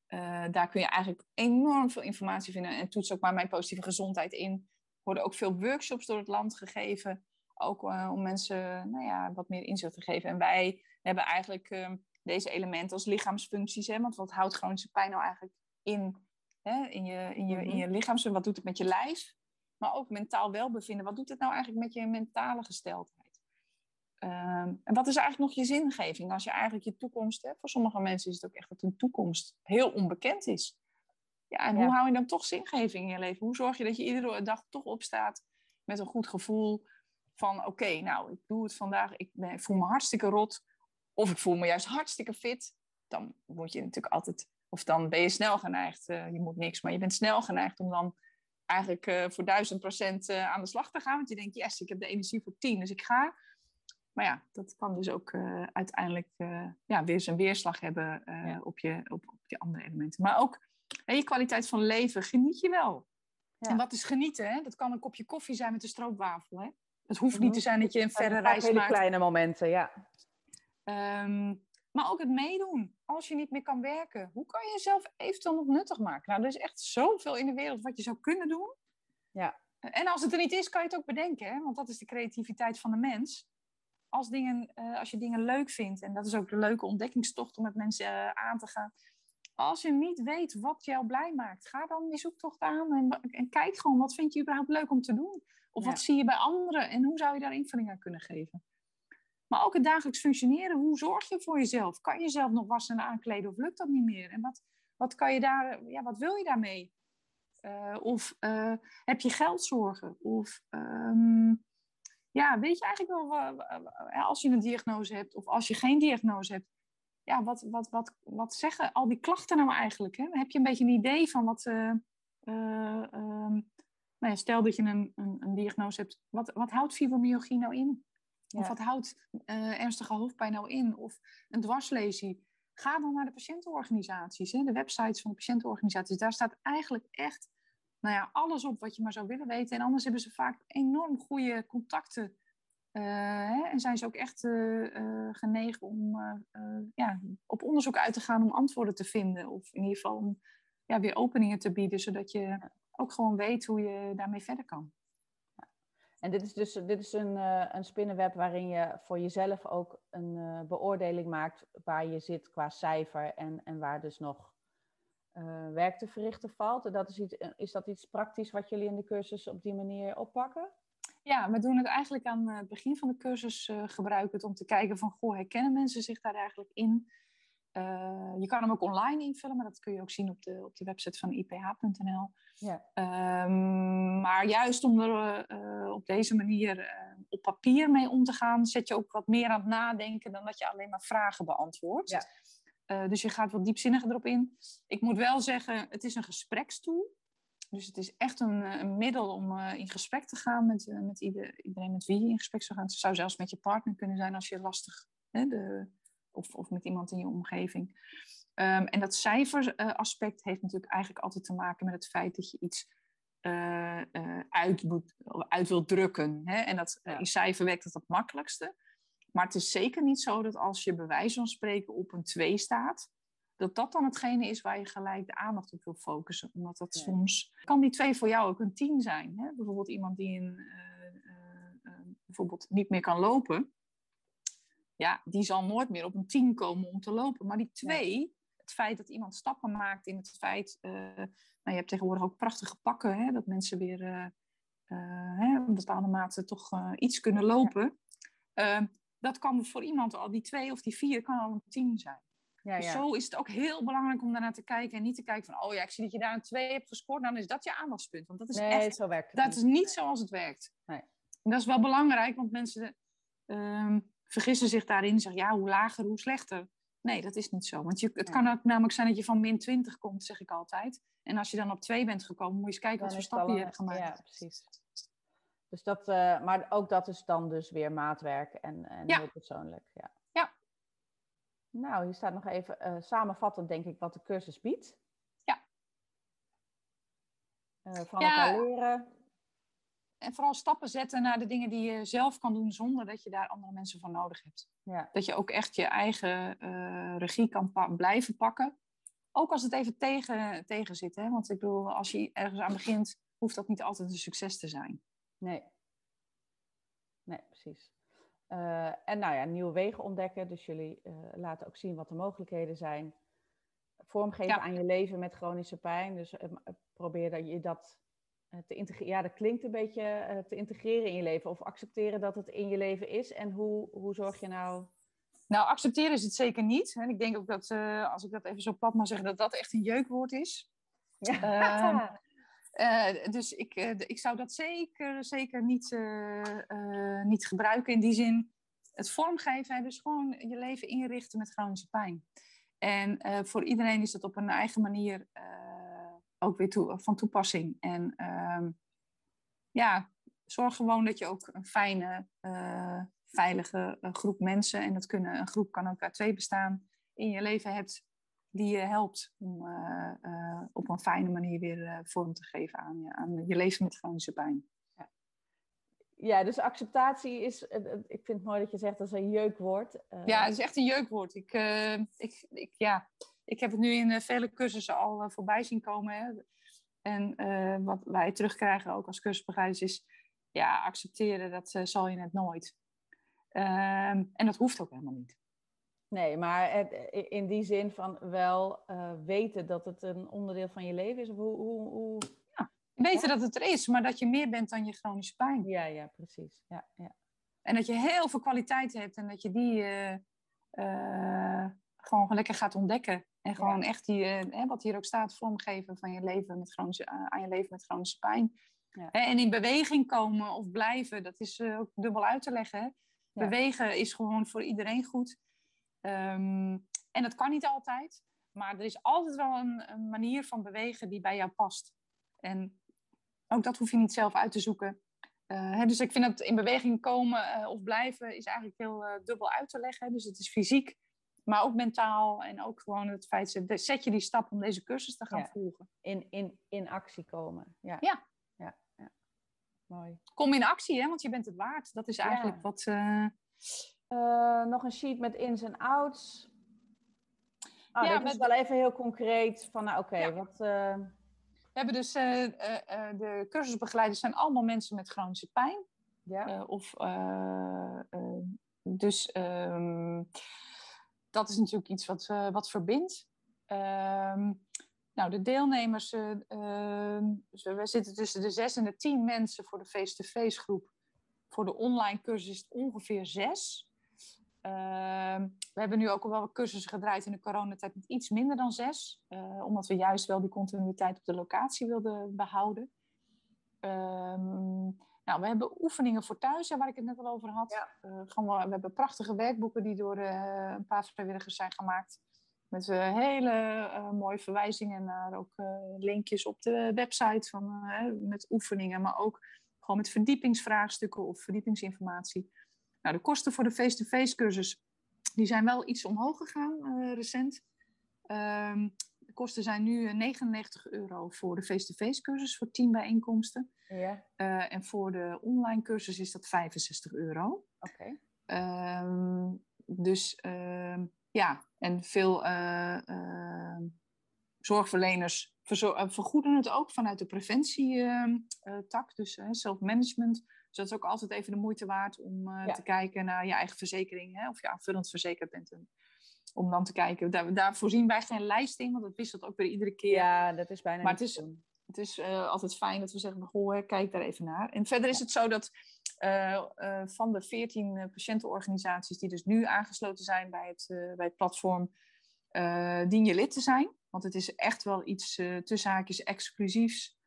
S2: Eh, daar kun je eigenlijk enorm veel informatie vinden. En toets ook maar mijn positieve gezondheid in. Er worden ook veel workshops door het land gegeven. Ook eh, om mensen nou ja, wat meer inzicht te geven. En wij hebben eigenlijk eh, deze elementen als lichaamsfuncties. Hè? Want wat houdt chronische pijn nou eigenlijk in, hè? in je, in je, in je lichaam? Wat doet het met je lijf? Maar ook mentaal welbevinden. Wat doet het nou eigenlijk met je mentale gesteldheid? Ehm, en wat is eigenlijk nog je zingeving? Als je eigenlijk je toekomst, hè, voor sommige mensen is het ook echt dat hun toekomst heel onbekend is. Ja, en
S1: Ja.
S2: hoe hou je dan toch zingeving in je leven? Hoe zorg je dat je iedere dag toch opstaat met een goed gevoel van oké, nou, ik doe het vandaag, ik, ben, ik voel me hartstikke rot. Of ik voel me juist hartstikke fit. Dan word je natuurlijk altijd, of dan ben je snel geneigd, eh, je moet niks, maar je bent snel geneigd om dan eigenlijk eh, voor duizend procent eh, aan de slag te gaan. Want je denkt, yes, ik heb de energie voor tien, dus ik ga. Maar ja, dat kan dus ook eh, uiteindelijk eh, ja, weer zijn weerslag hebben eh,
S1: Ja.
S2: op, je, op, op die andere elementen. Maar ook hè, je kwaliteit van leven, geniet je wel.
S1: Ja.
S2: En wat is genieten? Hè? Dat kan een kopje koffie zijn met een stroopwafel. Hè? Het hoeft niet
S1: Mhm.
S2: te zijn dat je een verre reis
S1: hele
S2: maakt.
S1: kleine momenten, ja.
S2: Ehm, maar ook het meedoen. Als je niet meer kan werken, hoe kan je jezelf eventueel nog nuttig maken? Nou, er is echt zoveel in de wereld wat je zou kunnen doen.
S1: Ja.
S2: En als het er niet is, kan je het ook bedenken. Hè? Want dat is de creativiteit van de mens. Als, dingen, eh, als je dingen leuk vindt, en dat is ook de leuke ontdekkingstocht om met mensen eh, aan te gaan. Als je niet weet wat jou blij maakt, ga dan die zoektocht aan en, en kijk gewoon wat vind je überhaupt leuk om te doen. Of
S1: Ja.
S2: wat zie je bij anderen en hoe zou je daar invulling aan kunnen geven. Maar ook het dagelijks functioneren. Hoe zorg je voor jezelf? Kan je jezelf nog wassen en aankleden of lukt dat niet meer? En wat, wat, kan je daar, ja, wat wil je daarmee? Eh, of heb je geldzorgen? Of ehm, ja, weet je eigenlijk wel, als je een diagnose hebt of als je geen diagnose hebt, ja, wat, wat, wat, wat zeggen al die klachten nou eigenlijk? Hè? Heb je een beetje een idee van wat... Uh, nou ja, stel dat je een, een, een, diagnose hebt. Wat, wat houdt fibromyalgie nou in? Of wat houdt ernstige hoofdpijn nou in? Of een dwarslesie? Ga dan naar de patiëntenorganisaties, hè, de websites van de patiëntenorganisaties. Daar staat eigenlijk echt nou ja, alles op wat je maar zou willen weten. En anders hebben ze vaak enorm goede contacten. Uh, hè, en zijn ze ook echt uh, uh, genegen om ja, op onderzoek uit te gaan om antwoorden te vinden. Of in ieder geval om ja, weer openingen te bieden, zodat je ook gewoon weet hoe je daarmee verder kan.
S1: En dit is dus dit is een, een spinnenweb waarin je voor jezelf ook een beoordeling maakt waar je zit qua cijfer en, en waar dus nog uh, werk te verrichten valt. dat is, iets, eh, is dat iets praktisch wat jullie in de cursus op die manier oppakken?
S2: Ja, we doen het eigenlijk aan het begin van de cursus uh, gebruiken het om te kijken van, goh, herkennen mensen zich daar eigenlijk in? Uh, je kan hem ook online invullen, maar dat kun je ook zien op de, op de website van iph.nl. Ja. Um, maar juist om er uh, op deze manier op papier mee om te gaan, zet je ook wat meer aan het nadenken dan dat je alleen maar vragen beantwoordt. Ja. Uh, dus je gaat wat diepzinniger erop in. Ik moet wel zeggen, het is een gesprekstoel. Dus het is echt een, eh, een middel om uh, in gesprek te gaan met, uh, met ieder, iedereen met wie je in gesprek zou gaan. Het zou zelfs met je partner kunnen zijn als je lastig, hè, de, of, of met iemand in je omgeving. Um, en dat cijferaspect heeft natuurlijk eigenlijk altijd te maken met het feit dat je iets uit, moet, uit wilt drukken. Hè? En dat, in cijfer werkt het het makkelijkste. Maar het is zeker niet zo dat als je bij wijze van spreken op een 2 staat, dat dat dan hetgene is waar je gelijk de aandacht op wil focussen. Omdat dat soms kan die 2 voor jou ook een 10 zijn. Hè? Bijvoorbeeld iemand die een, uh, uh, bijvoorbeeld niet meer kan lopen. Ja, die zal nooit meer op een 10 komen om te lopen. Maar die 2, het feit dat iemand stappen maakt in het feit. nou, je hebt tegenwoordig ook prachtige pakken, hè, dat mensen weer hè, een bepaalde mate toch iets kunnen lopen. Ja dat kan voor iemand al, die twee of die vier, kan al een tien zijn. Ja, dus zo is het ook heel belangrijk om daarnaar te kijken en niet te kijken van, oh ja, ik zie dat je daar een twee hebt gescoord, dan is dat je aandachtspunt. Want dat is
S1: nee,
S2: echt,
S1: zo werkt
S2: het dat is niet zoals het werkt. Nee. En dat is wel belangrijk, want mensen um, vergissen zich daarin, zeggen, ja, hoe lager, hoe slechter. Nee, dat is niet zo. Want je, het kan ook namelijk zijn dat je van min 20 komt, zeg ik altijd. En als je dan op 2 bent gekomen, moet je eens kijken wat voor stappen je hebt gemaakt.
S1: Ja, precies. Dus dat, uh, maar ook dat is dan dus weer maatwerk en, en heel persoonlijk. Ja.
S2: ja.
S1: Nou, hier staat nog even uh, samenvattend, denk ik, wat de cursus biedt.
S2: Ja.
S1: Uh, van ja. elkaar leren.
S2: En vooral stappen zetten naar de dingen die je zelf kan doen zonder dat je daar andere mensen voor nodig hebt. Ja. Dat je ook echt je eigen regie kan pa blijven pakken. Ook als het even tegen, tegen zit. Hè? Want ik bedoel, als je ergens aan begint, hoeft dat niet altijd een succes te zijn.
S1: Nee. Nee, precies. Uh, en nou ja, nieuwe wegen ontdekken. Dus jullie uh, laten ook zien wat de mogelijkheden zijn. Vormgeven aan je leven met chronische pijn. Dus uh, probeer dat je dat te integreren. Ja, dat klinkt een beetje te integreren in je leven. Of accepteren dat het in je leven is. En hoe, hoe zorg je nou...
S2: Nou, accepteren is het zeker niet. En ik denk ook dat, als ik dat even zo plat mag zeggen, dat dat echt een jeukwoord is. Ja. Ehm, <laughs> Uh, dus ik, uh, ik zou dat zeker, zeker niet, uh, niet gebruiken. In die zin, het vormgeven, dus gewoon je leven inrichten met chronische pijn. En voor iedereen is dat op een eigen manier ook weer toe, van toepassing. En ehm, ja, zorg gewoon dat je ook een fijne, veilige groep mensen, en dat kunnen, een groep kan ook uit twee bestaan, in je leven hebt die je helpt om uh, uh, op een fijne manier weer uh, vorm te geven aan je, aan je leven met chronische pijn.
S1: Ja. ja, dus acceptatie is, ik vind het mooi dat je zegt dat is een jeukwoord.
S2: Ja, het is echt een jeukwoord. Ik, ik, ik, ja, ik heb het nu in vele cursussen al voorbij zien komen. Hè. En wat wij terugkrijgen ook als cursusbegeleiders is, ja, accepteren, dat zal je net nooit. Ehm, en dat hoeft ook helemaal niet.
S1: Nee, maar in die zin van wel uh, weten dat het een onderdeel van je leven is? Of hoe, hoe, hoe...
S2: Ja, weten dat het er is, maar dat je meer bent dan je chronische pijn.
S1: Ja, ja, precies. Ja, ja.
S2: En dat je heel veel kwaliteit hebt en dat je die uh, uh, gewoon lekker gaat ontdekken. En gewoon echt die, wat hier ook staat, vormgeven van je leven met chronische, aan je leven met chronische pijn. Ja. En in beweging komen of blijven, dat is ook dubbel uit te leggen. Bewegen is gewoon voor iedereen goed. Ehm, en dat kan niet altijd. Maar er is altijd wel een, een, manier van bewegen die bij jou past. En ook dat hoef je niet zelf uit te zoeken. Uh, hè, dus ik vind dat in beweging komen uh, of blijven is eigenlijk heel uh, dubbel uit te leggen. Dus het is fysiek, maar ook mentaal. En ook gewoon het feit, zet je die stap om deze cursus te gaan
S1: ja.
S2: volgen.
S1: In, in, in actie komen. Ja.
S2: Ja.
S1: ja. ja. Mooi.
S2: Kom in actie, hè, want je bent het waard. Dat is eigenlijk wat...
S1: Eh, nog een sheet met ins en outs. Oh,
S2: Ja,
S1: dit
S2: met
S1: is wel even heel concreet. Van, nou, oké,
S2: Ja.
S1: wat... eh,
S2: We hebben dus... eh, de cursusbegeleiders zijn allemaal mensen met chronische pijn.
S1: ja?
S2: Of, dus ehm, dat is natuurlijk iets wat, wat verbindt. Ehm, nou, de deelnemers, eh, ehm, dus we, we zitten tussen de zes en de tien mensen voor de face-to-face groep. Voor de online cursus is het ongeveer zes. Ehm, we hebben nu ook al wel cursussen gedraaid in de coronatijd met iets minder dan zes. eh, omdat we juist wel die continuïteit op de locatie wilden behouden. Ehm, nou, we hebben oefeningen voor thuis, waar ik het net al over had.
S1: Ja.
S2: Eh, gewoon we hebben prachtige werkboeken die door eh, een paar vrijwilligers zijn gemaakt. Met hele mooie verwijzingen naar ook linkjes op de website van, met oefeningen, maar ook gewoon met verdiepingsvraagstukken of verdiepingsinformatie. Nou, de kosten voor de face-to-face cursus die zijn wel iets omhoog gegaan eh, recent. Ehm, de kosten zijn nu eh, 99 euro voor de face-to-face cursus voor 10 bijeenkomsten.
S1: Ja,
S2: Eh, en voor de online cursus is dat 65 euro.
S1: oké.
S2: Ehm, dus ehm, ja, en veel eh, zorgverleners eh, vergoeden het ook vanuit de preventietak, dus self-management. Dus dat is ook altijd even de moeite waard om eh,
S1: Ja.
S2: te kijken naar je eigen verzekering, hè, of je aanvullend verzekerd bent. En, om dan te kijken, daar, daar voorzien wij geen lijst in, want dat wisselt ook weer iedere keer.
S1: Ja, dat is bijna
S2: Maar
S1: niet
S2: het is-. Het is eh, altijd fijn dat we zeggen, goh, hè, kijk daar even naar. En verder is het zo dat eh, van de 14 eh, patiëntenorganisaties die dus nu aangesloten zijn bij het, bij het platform, dien je lid te zijn. Want het is echt wel iets tussen haakjes exclusiefs.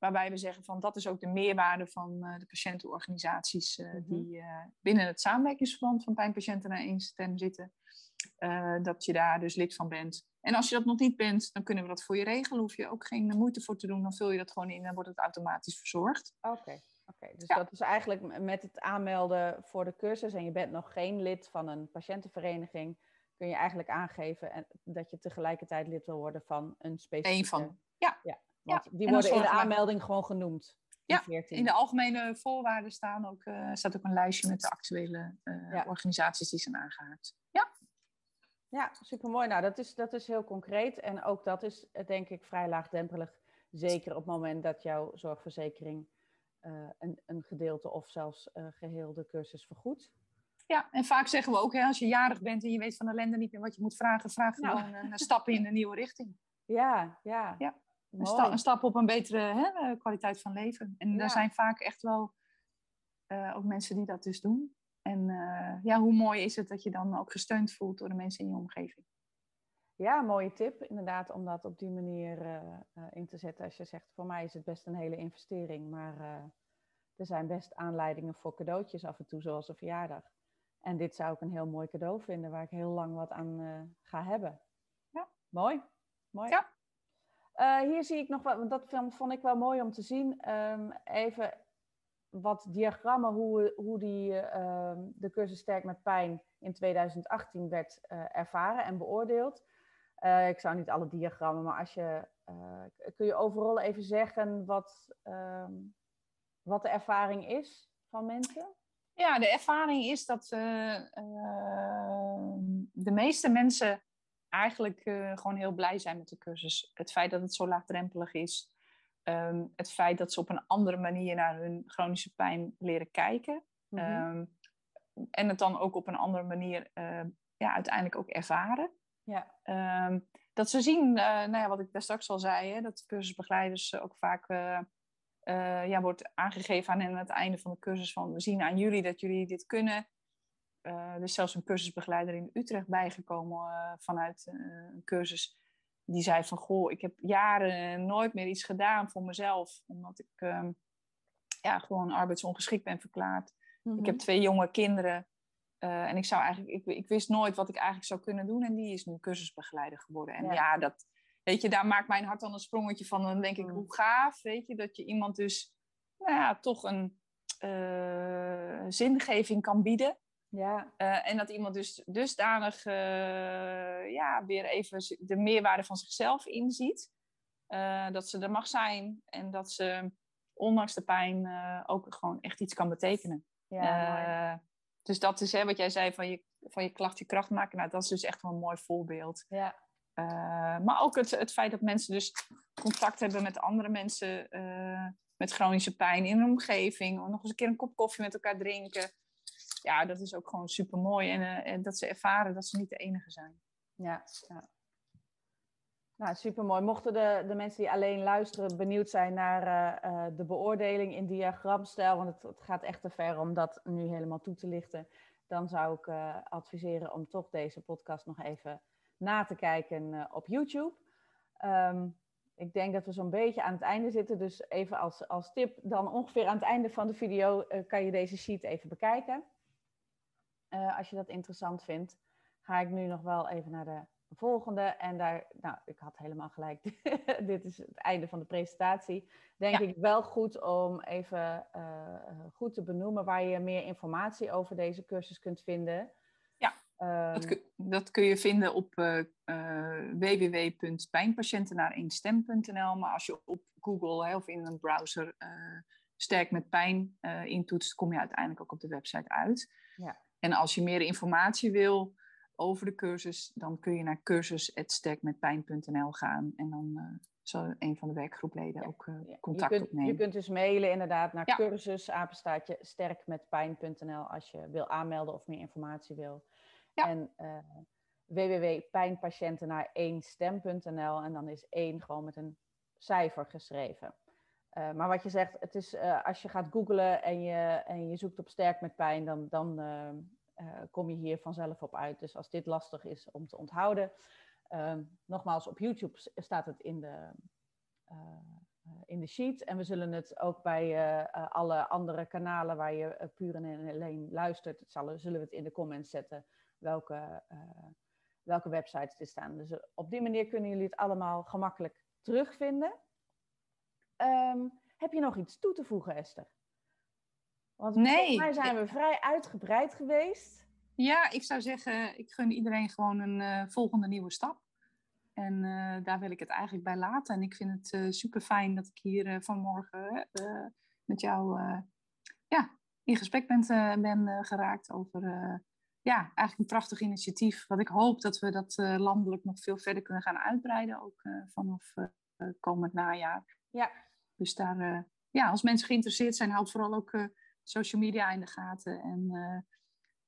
S2: Waarbij we zeggen van dat is ook de meerwaarde van eh, de patiëntenorganisaties eh,
S1: Mhm.
S2: die eh, binnen het samenwerkingsverband van pijnpatiënten naar één stem zitten. dat je daar dus lid van bent. En als je dat nog niet bent, dan kunnen we dat voor je regelen. Hoef je ook geen moeite voor te doen. Dan vul je dat gewoon in en wordt het automatisch verzorgd.
S1: Oké, oké. dus
S2: Ja.
S1: dat is eigenlijk met het aanmelden voor de cursus en je bent nog geen lid van een patiëntenvereniging, kun je eigenlijk aangeven en, dat je tegelijkertijd lid wil worden van een specifieke...
S2: Eén van. Ja.
S1: ja
S2: Ja,
S1: want die worden in de aanmelding gewoon genoemd.
S2: Ja,
S1: 14.
S2: In de algemene voorwaarden staan ook, eh, staat ook een lijstje met de actuele eh,
S1: Ja.
S2: organisaties die zijn aangehaakt. Ja,
S1: Ja, supermooi. Nou, dat is, dat is heel concreet. En ook dat is eh, denk ik vrij laagdrempelig. Zeker op het moment dat jouw zorgverzekering een, een gedeelte of zelfs eh, geheel de cursus vergoedt.
S2: ja, en vaak zeggen we ook, hè, als je jarig bent en je weet van ellende niet meer wat je moet vragen, vraag
S1: Nou.
S2: gewoon een, een stap in een nieuwe richting. <laughs>
S1: Ja, ja.
S2: Ja, Een,
S1: Mooi.
S2: sta- een stap op een betere hè, eh, kwaliteit van leven. En
S1: Ja.
S2: er zijn vaak echt wel eh, ook mensen die dat dus doen. En eh, ja, hoe mooi is het dat je dan ook gesteund voelt door de mensen in je omgeving.
S1: Ja, mooie tip inderdaad om dat op die manier in te zetten. Als je zegt, voor mij is het best een hele investering, maar er zijn best aanleidingen voor cadeautjes af en toe, zoals een verjaardag. En dit zou ik een heel mooi cadeau vinden, waar ik heel lang wat aan ga hebben.
S2: Ja.
S1: Mooi, mooi.
S2: Ja.
S1: Eh, hier zie ik nog want dat vond, ik wel mooi om te zien. Ehm, even wat diagrammen, hoe, hoe die, eh, ehm, de cursus Sterk met Pijn in 2018 werd eh, ervaren en beoordeeld. Eh, ik zou niet alle diagrammen, maar als je, kun je overal even zeggen wat, ehm, wat de ervaring is van mensen?
S2: Ja, de ervaring is dat de meeste mensen eigenlijk eh, gewoon heel blij zijn met de cursus. Het feit dat het zo laagdrempelig is. Ehm, het feit dat ze op een andere manier naar hun chronische pijn leren kijken.
S1: Mhm.
S2: Ehm, en het dan ook op een andere manier eh, ja, uiteindelijk ook ervaren.
S1: ja,
S2: Ehm, dat ze zien, eh, nou ja, wat ik daar straks al zei, hè, dat de cursusbegeleiders ook vaak ja, wordt aangegeven aan hen aan het einde van de cursus van we zien aan jullie dat jullie dit kunnen. Eh, er is zelfs een cursusbegeleider in Utrecht bijgekomen eh, vanuit eh, een cursus. Die zei van, goh, ik heb jaren nooit meer iets gedaan voor mezelf. Omdat ik ehm, ja, gewoon arbeidsongeschikt ben verklaard. Ik heb twee jonge kinderen. En ik zou eigenlijk, ik, ik, wist nooit wat ik eigenlijk zou kunnen doen. En die is nu cursusbegeleider geworden. En ja, dat, weet je, daar maakt mijn hart dan een sprongetje van. Dan denk ik, mm. hoe gaaf, weet je, dat je iemand dus, nou ja, toch een uh, zingeving kan bieden. Ja. Uh, en dat iemand dus dusdanig, ja, weer even de meerwaarde van zichzelf inziet. dat ze er mag zijn en dat ze, ondanks de pijn, ook gewoon echt iets kan betekenen. Ja, dus dat is hè, wat jij zei van je, van je klacht je kracht maken. Nou, dat is dus echt wel een mooi voorbeeld. Ja. Maar ook het, het feit dat mensen dus contact hebben met andere mensen met chronische pijn in hun omgeving. Of nog eens een keer een kop koffie met elkaar drinken. Ja, dat is ook gewoon super mooi. En, uh, en dat ze ervaren dat ze niet de enige zijn.
S1: Ja, ja. Nou, supermooi. Mochten de, de mensen die alleen luisteren benieuwd zijn naar uh, uh, de beoordeling in diagramstijl, want het, het, gaat echt te ver om dat nu helemaal toe te lichten, dan zou ik adviseren om toch deze podcast nog even na te kijken op YouTube. Um, ik denk dat we zo'n beetje aan het einde zitten, dus even als, als tip, dan ongeveer aan het einde van de video kan je deze sheet even bekijken. Als je dat interessant vindt, ga ik nu nog wel even naar de volgende. En daar, nou, ik had helemaal gelijk. <laughs> Dit is het einde van de presentatie. Denk ik wel goed om even uh, goed te benoemen waar je meer informatie over deze cursus kunt vinden.
S2: Ja, um, dat, kun, dat, kun, je vinden op uh, www.pijnpatiëntenaar1stem.nl. Maar als je op Google hè, of in een browser sterk met pijn intoetst, kom je uiteindelijk ook op de website uit. Ja. En als je meer informatie wil, over de cursus, dan kun je naar cursus.sterkmetpijn.nl gaan. En dan uh, zal een van de werkgroepleden ook uh, contact
S1: je kunt,
S2: opnemen.
S1: Je kunt dus mailen inderdaad naar ja. cursus, apenstaatje, sterkmetpijn.nl als je wil aanmelden of meer informatie wil. Ja. En uh, www.pijnpatiënten naar 1 stem.nl en dan is 1 gewoon met een cijfer geschreven. Uh, maar wat je zegt, het is, uh, als je gaat googlen en je, en je zoekt op sterk met pijn, dan, dan uh, kom je hier vanzelf op uit. Dus als dit lastig is om te onthouden, uh, nogmaals, op YouTube staat het in de, in de sheet. En we zullen het ook bij alle andere kanalen waar je puur en alleen luistert, zullen, zullen we het in de comments zetten welke, welke websites er staan. Dus op die manier kunnen jullie het allemaal gemakkelijk terugvinden. Um, heb je nog iets toe te voegen, Esther? Want nee. volgens mij zijn we vrij uitgebreid geweest.
S2: Ja, ik zou zeggen, ik gun iedereen gewoon een uh, volgende nieuwe stap. En uh, daar wil ik het eigenlijk bij laten. En ik vind het uh, super fijn dat ik hier vanmorgen met jou ja, in gesprek ben, ben geraakt over ja, eigenlijk een prachtig initiatief. Wat ik hoop dat we dat landelijk nog veel verder kunnen gaan uitbreiden. Ook vanaf komend najaar. Ja. Dus daar, ja, als mensen geïnteresseerd zijn, houd vooral ook social media in de gaten. En, uh,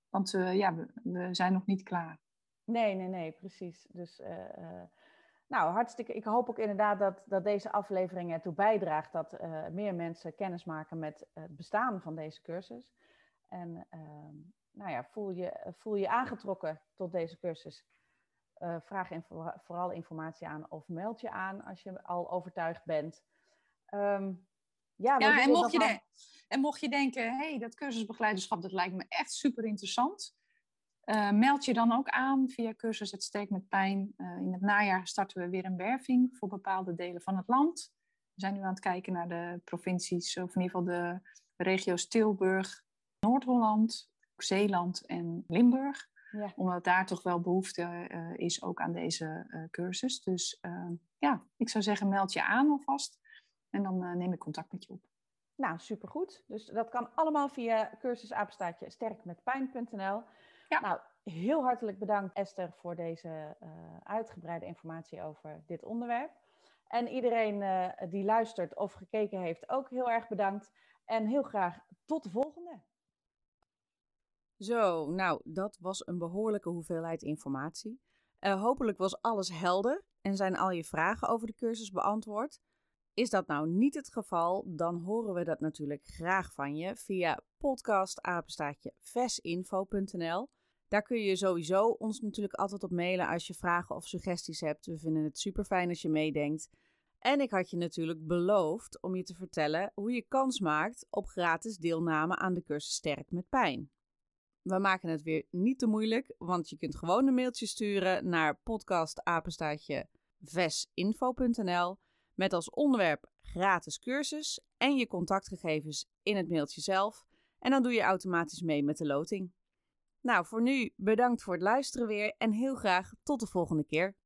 S2: want ja, we, zijn nog niet klaar.
S1: Nee, nee, nee, precies. Dus nou, hartstikke. Ik hoop ook inderdaad dat, dat deze aflevering ertoe bijdraagt dat meer mensen kennis maken met het bestaan van deze cursus. En ehm, nou ja, voel je, voel je aangetrokken tot deze cursus. vraag vooral informatie aan of meld je aan als je al overtuigd bent. Um,
S2: ja, ja en, mocht je en mocht je denken, hé, hey, dat cursusbegeleiderschap, dat lijkt me echt super interessant. Uh, meld je dan ook aan via cursus Het Steek met Pijn. Uh, in het najaar starten we weer een werving voor bepaalde delen van het land. We zijn nu aan het kijken naar de provincies, of in ieder geval de regio's Tilburg, Noord-Holland, Zeeland en Limburg. Ja. Omdat daar toch wel behoefte uh, is ook aan deze cursus. Dus ja, ik zou zeggen, meld je aan alvast. En dan uh, neem ik contact met je op.
S1: Nou, supergoed. Dus dat kan allemaal via cursusapenstaatje sterkmetpijn.nl. Ja. Nou, heel hartelijk bedankt Esther voor deze uh, uitgebreide informatie over dit onderwerp. En iedereen uh, die luistert of gekeken heeft, ook heel erg bedankt. En heel graag tot de volgende. Zo, nou, dat was een behoorlijke hoeveelheid informatie. hopelijk was alles helder en zijn al je vragen over de cursus beantwoord. Is dat nou niet het geval, dan horen we dat natuurlijk graag van je via podcastapenstaatje vesinfo.nl. Daar kun je sowieso ons natuurlijk altijd op mailen als je vragen of suggesties hebt. We vinden het super fijn als je meedenkt. En ik had je natuurlijk beloofd om je te vertellen hoe je kans maakt op gratis deelname aan de cursus Sterk met Pijn. we maken het weer niet te moeilijk, want je kunt gewoon een mailtje sturen naar podcastapenstaatje vesinfo.nl met als onderwerp gratis cursus en je contactgegevens in het mailtje zelf. En dan doe je automatisch mee met de loting. Nou, voor nu bedankt voor het luisteren weer en heel graag tot de volgende keer.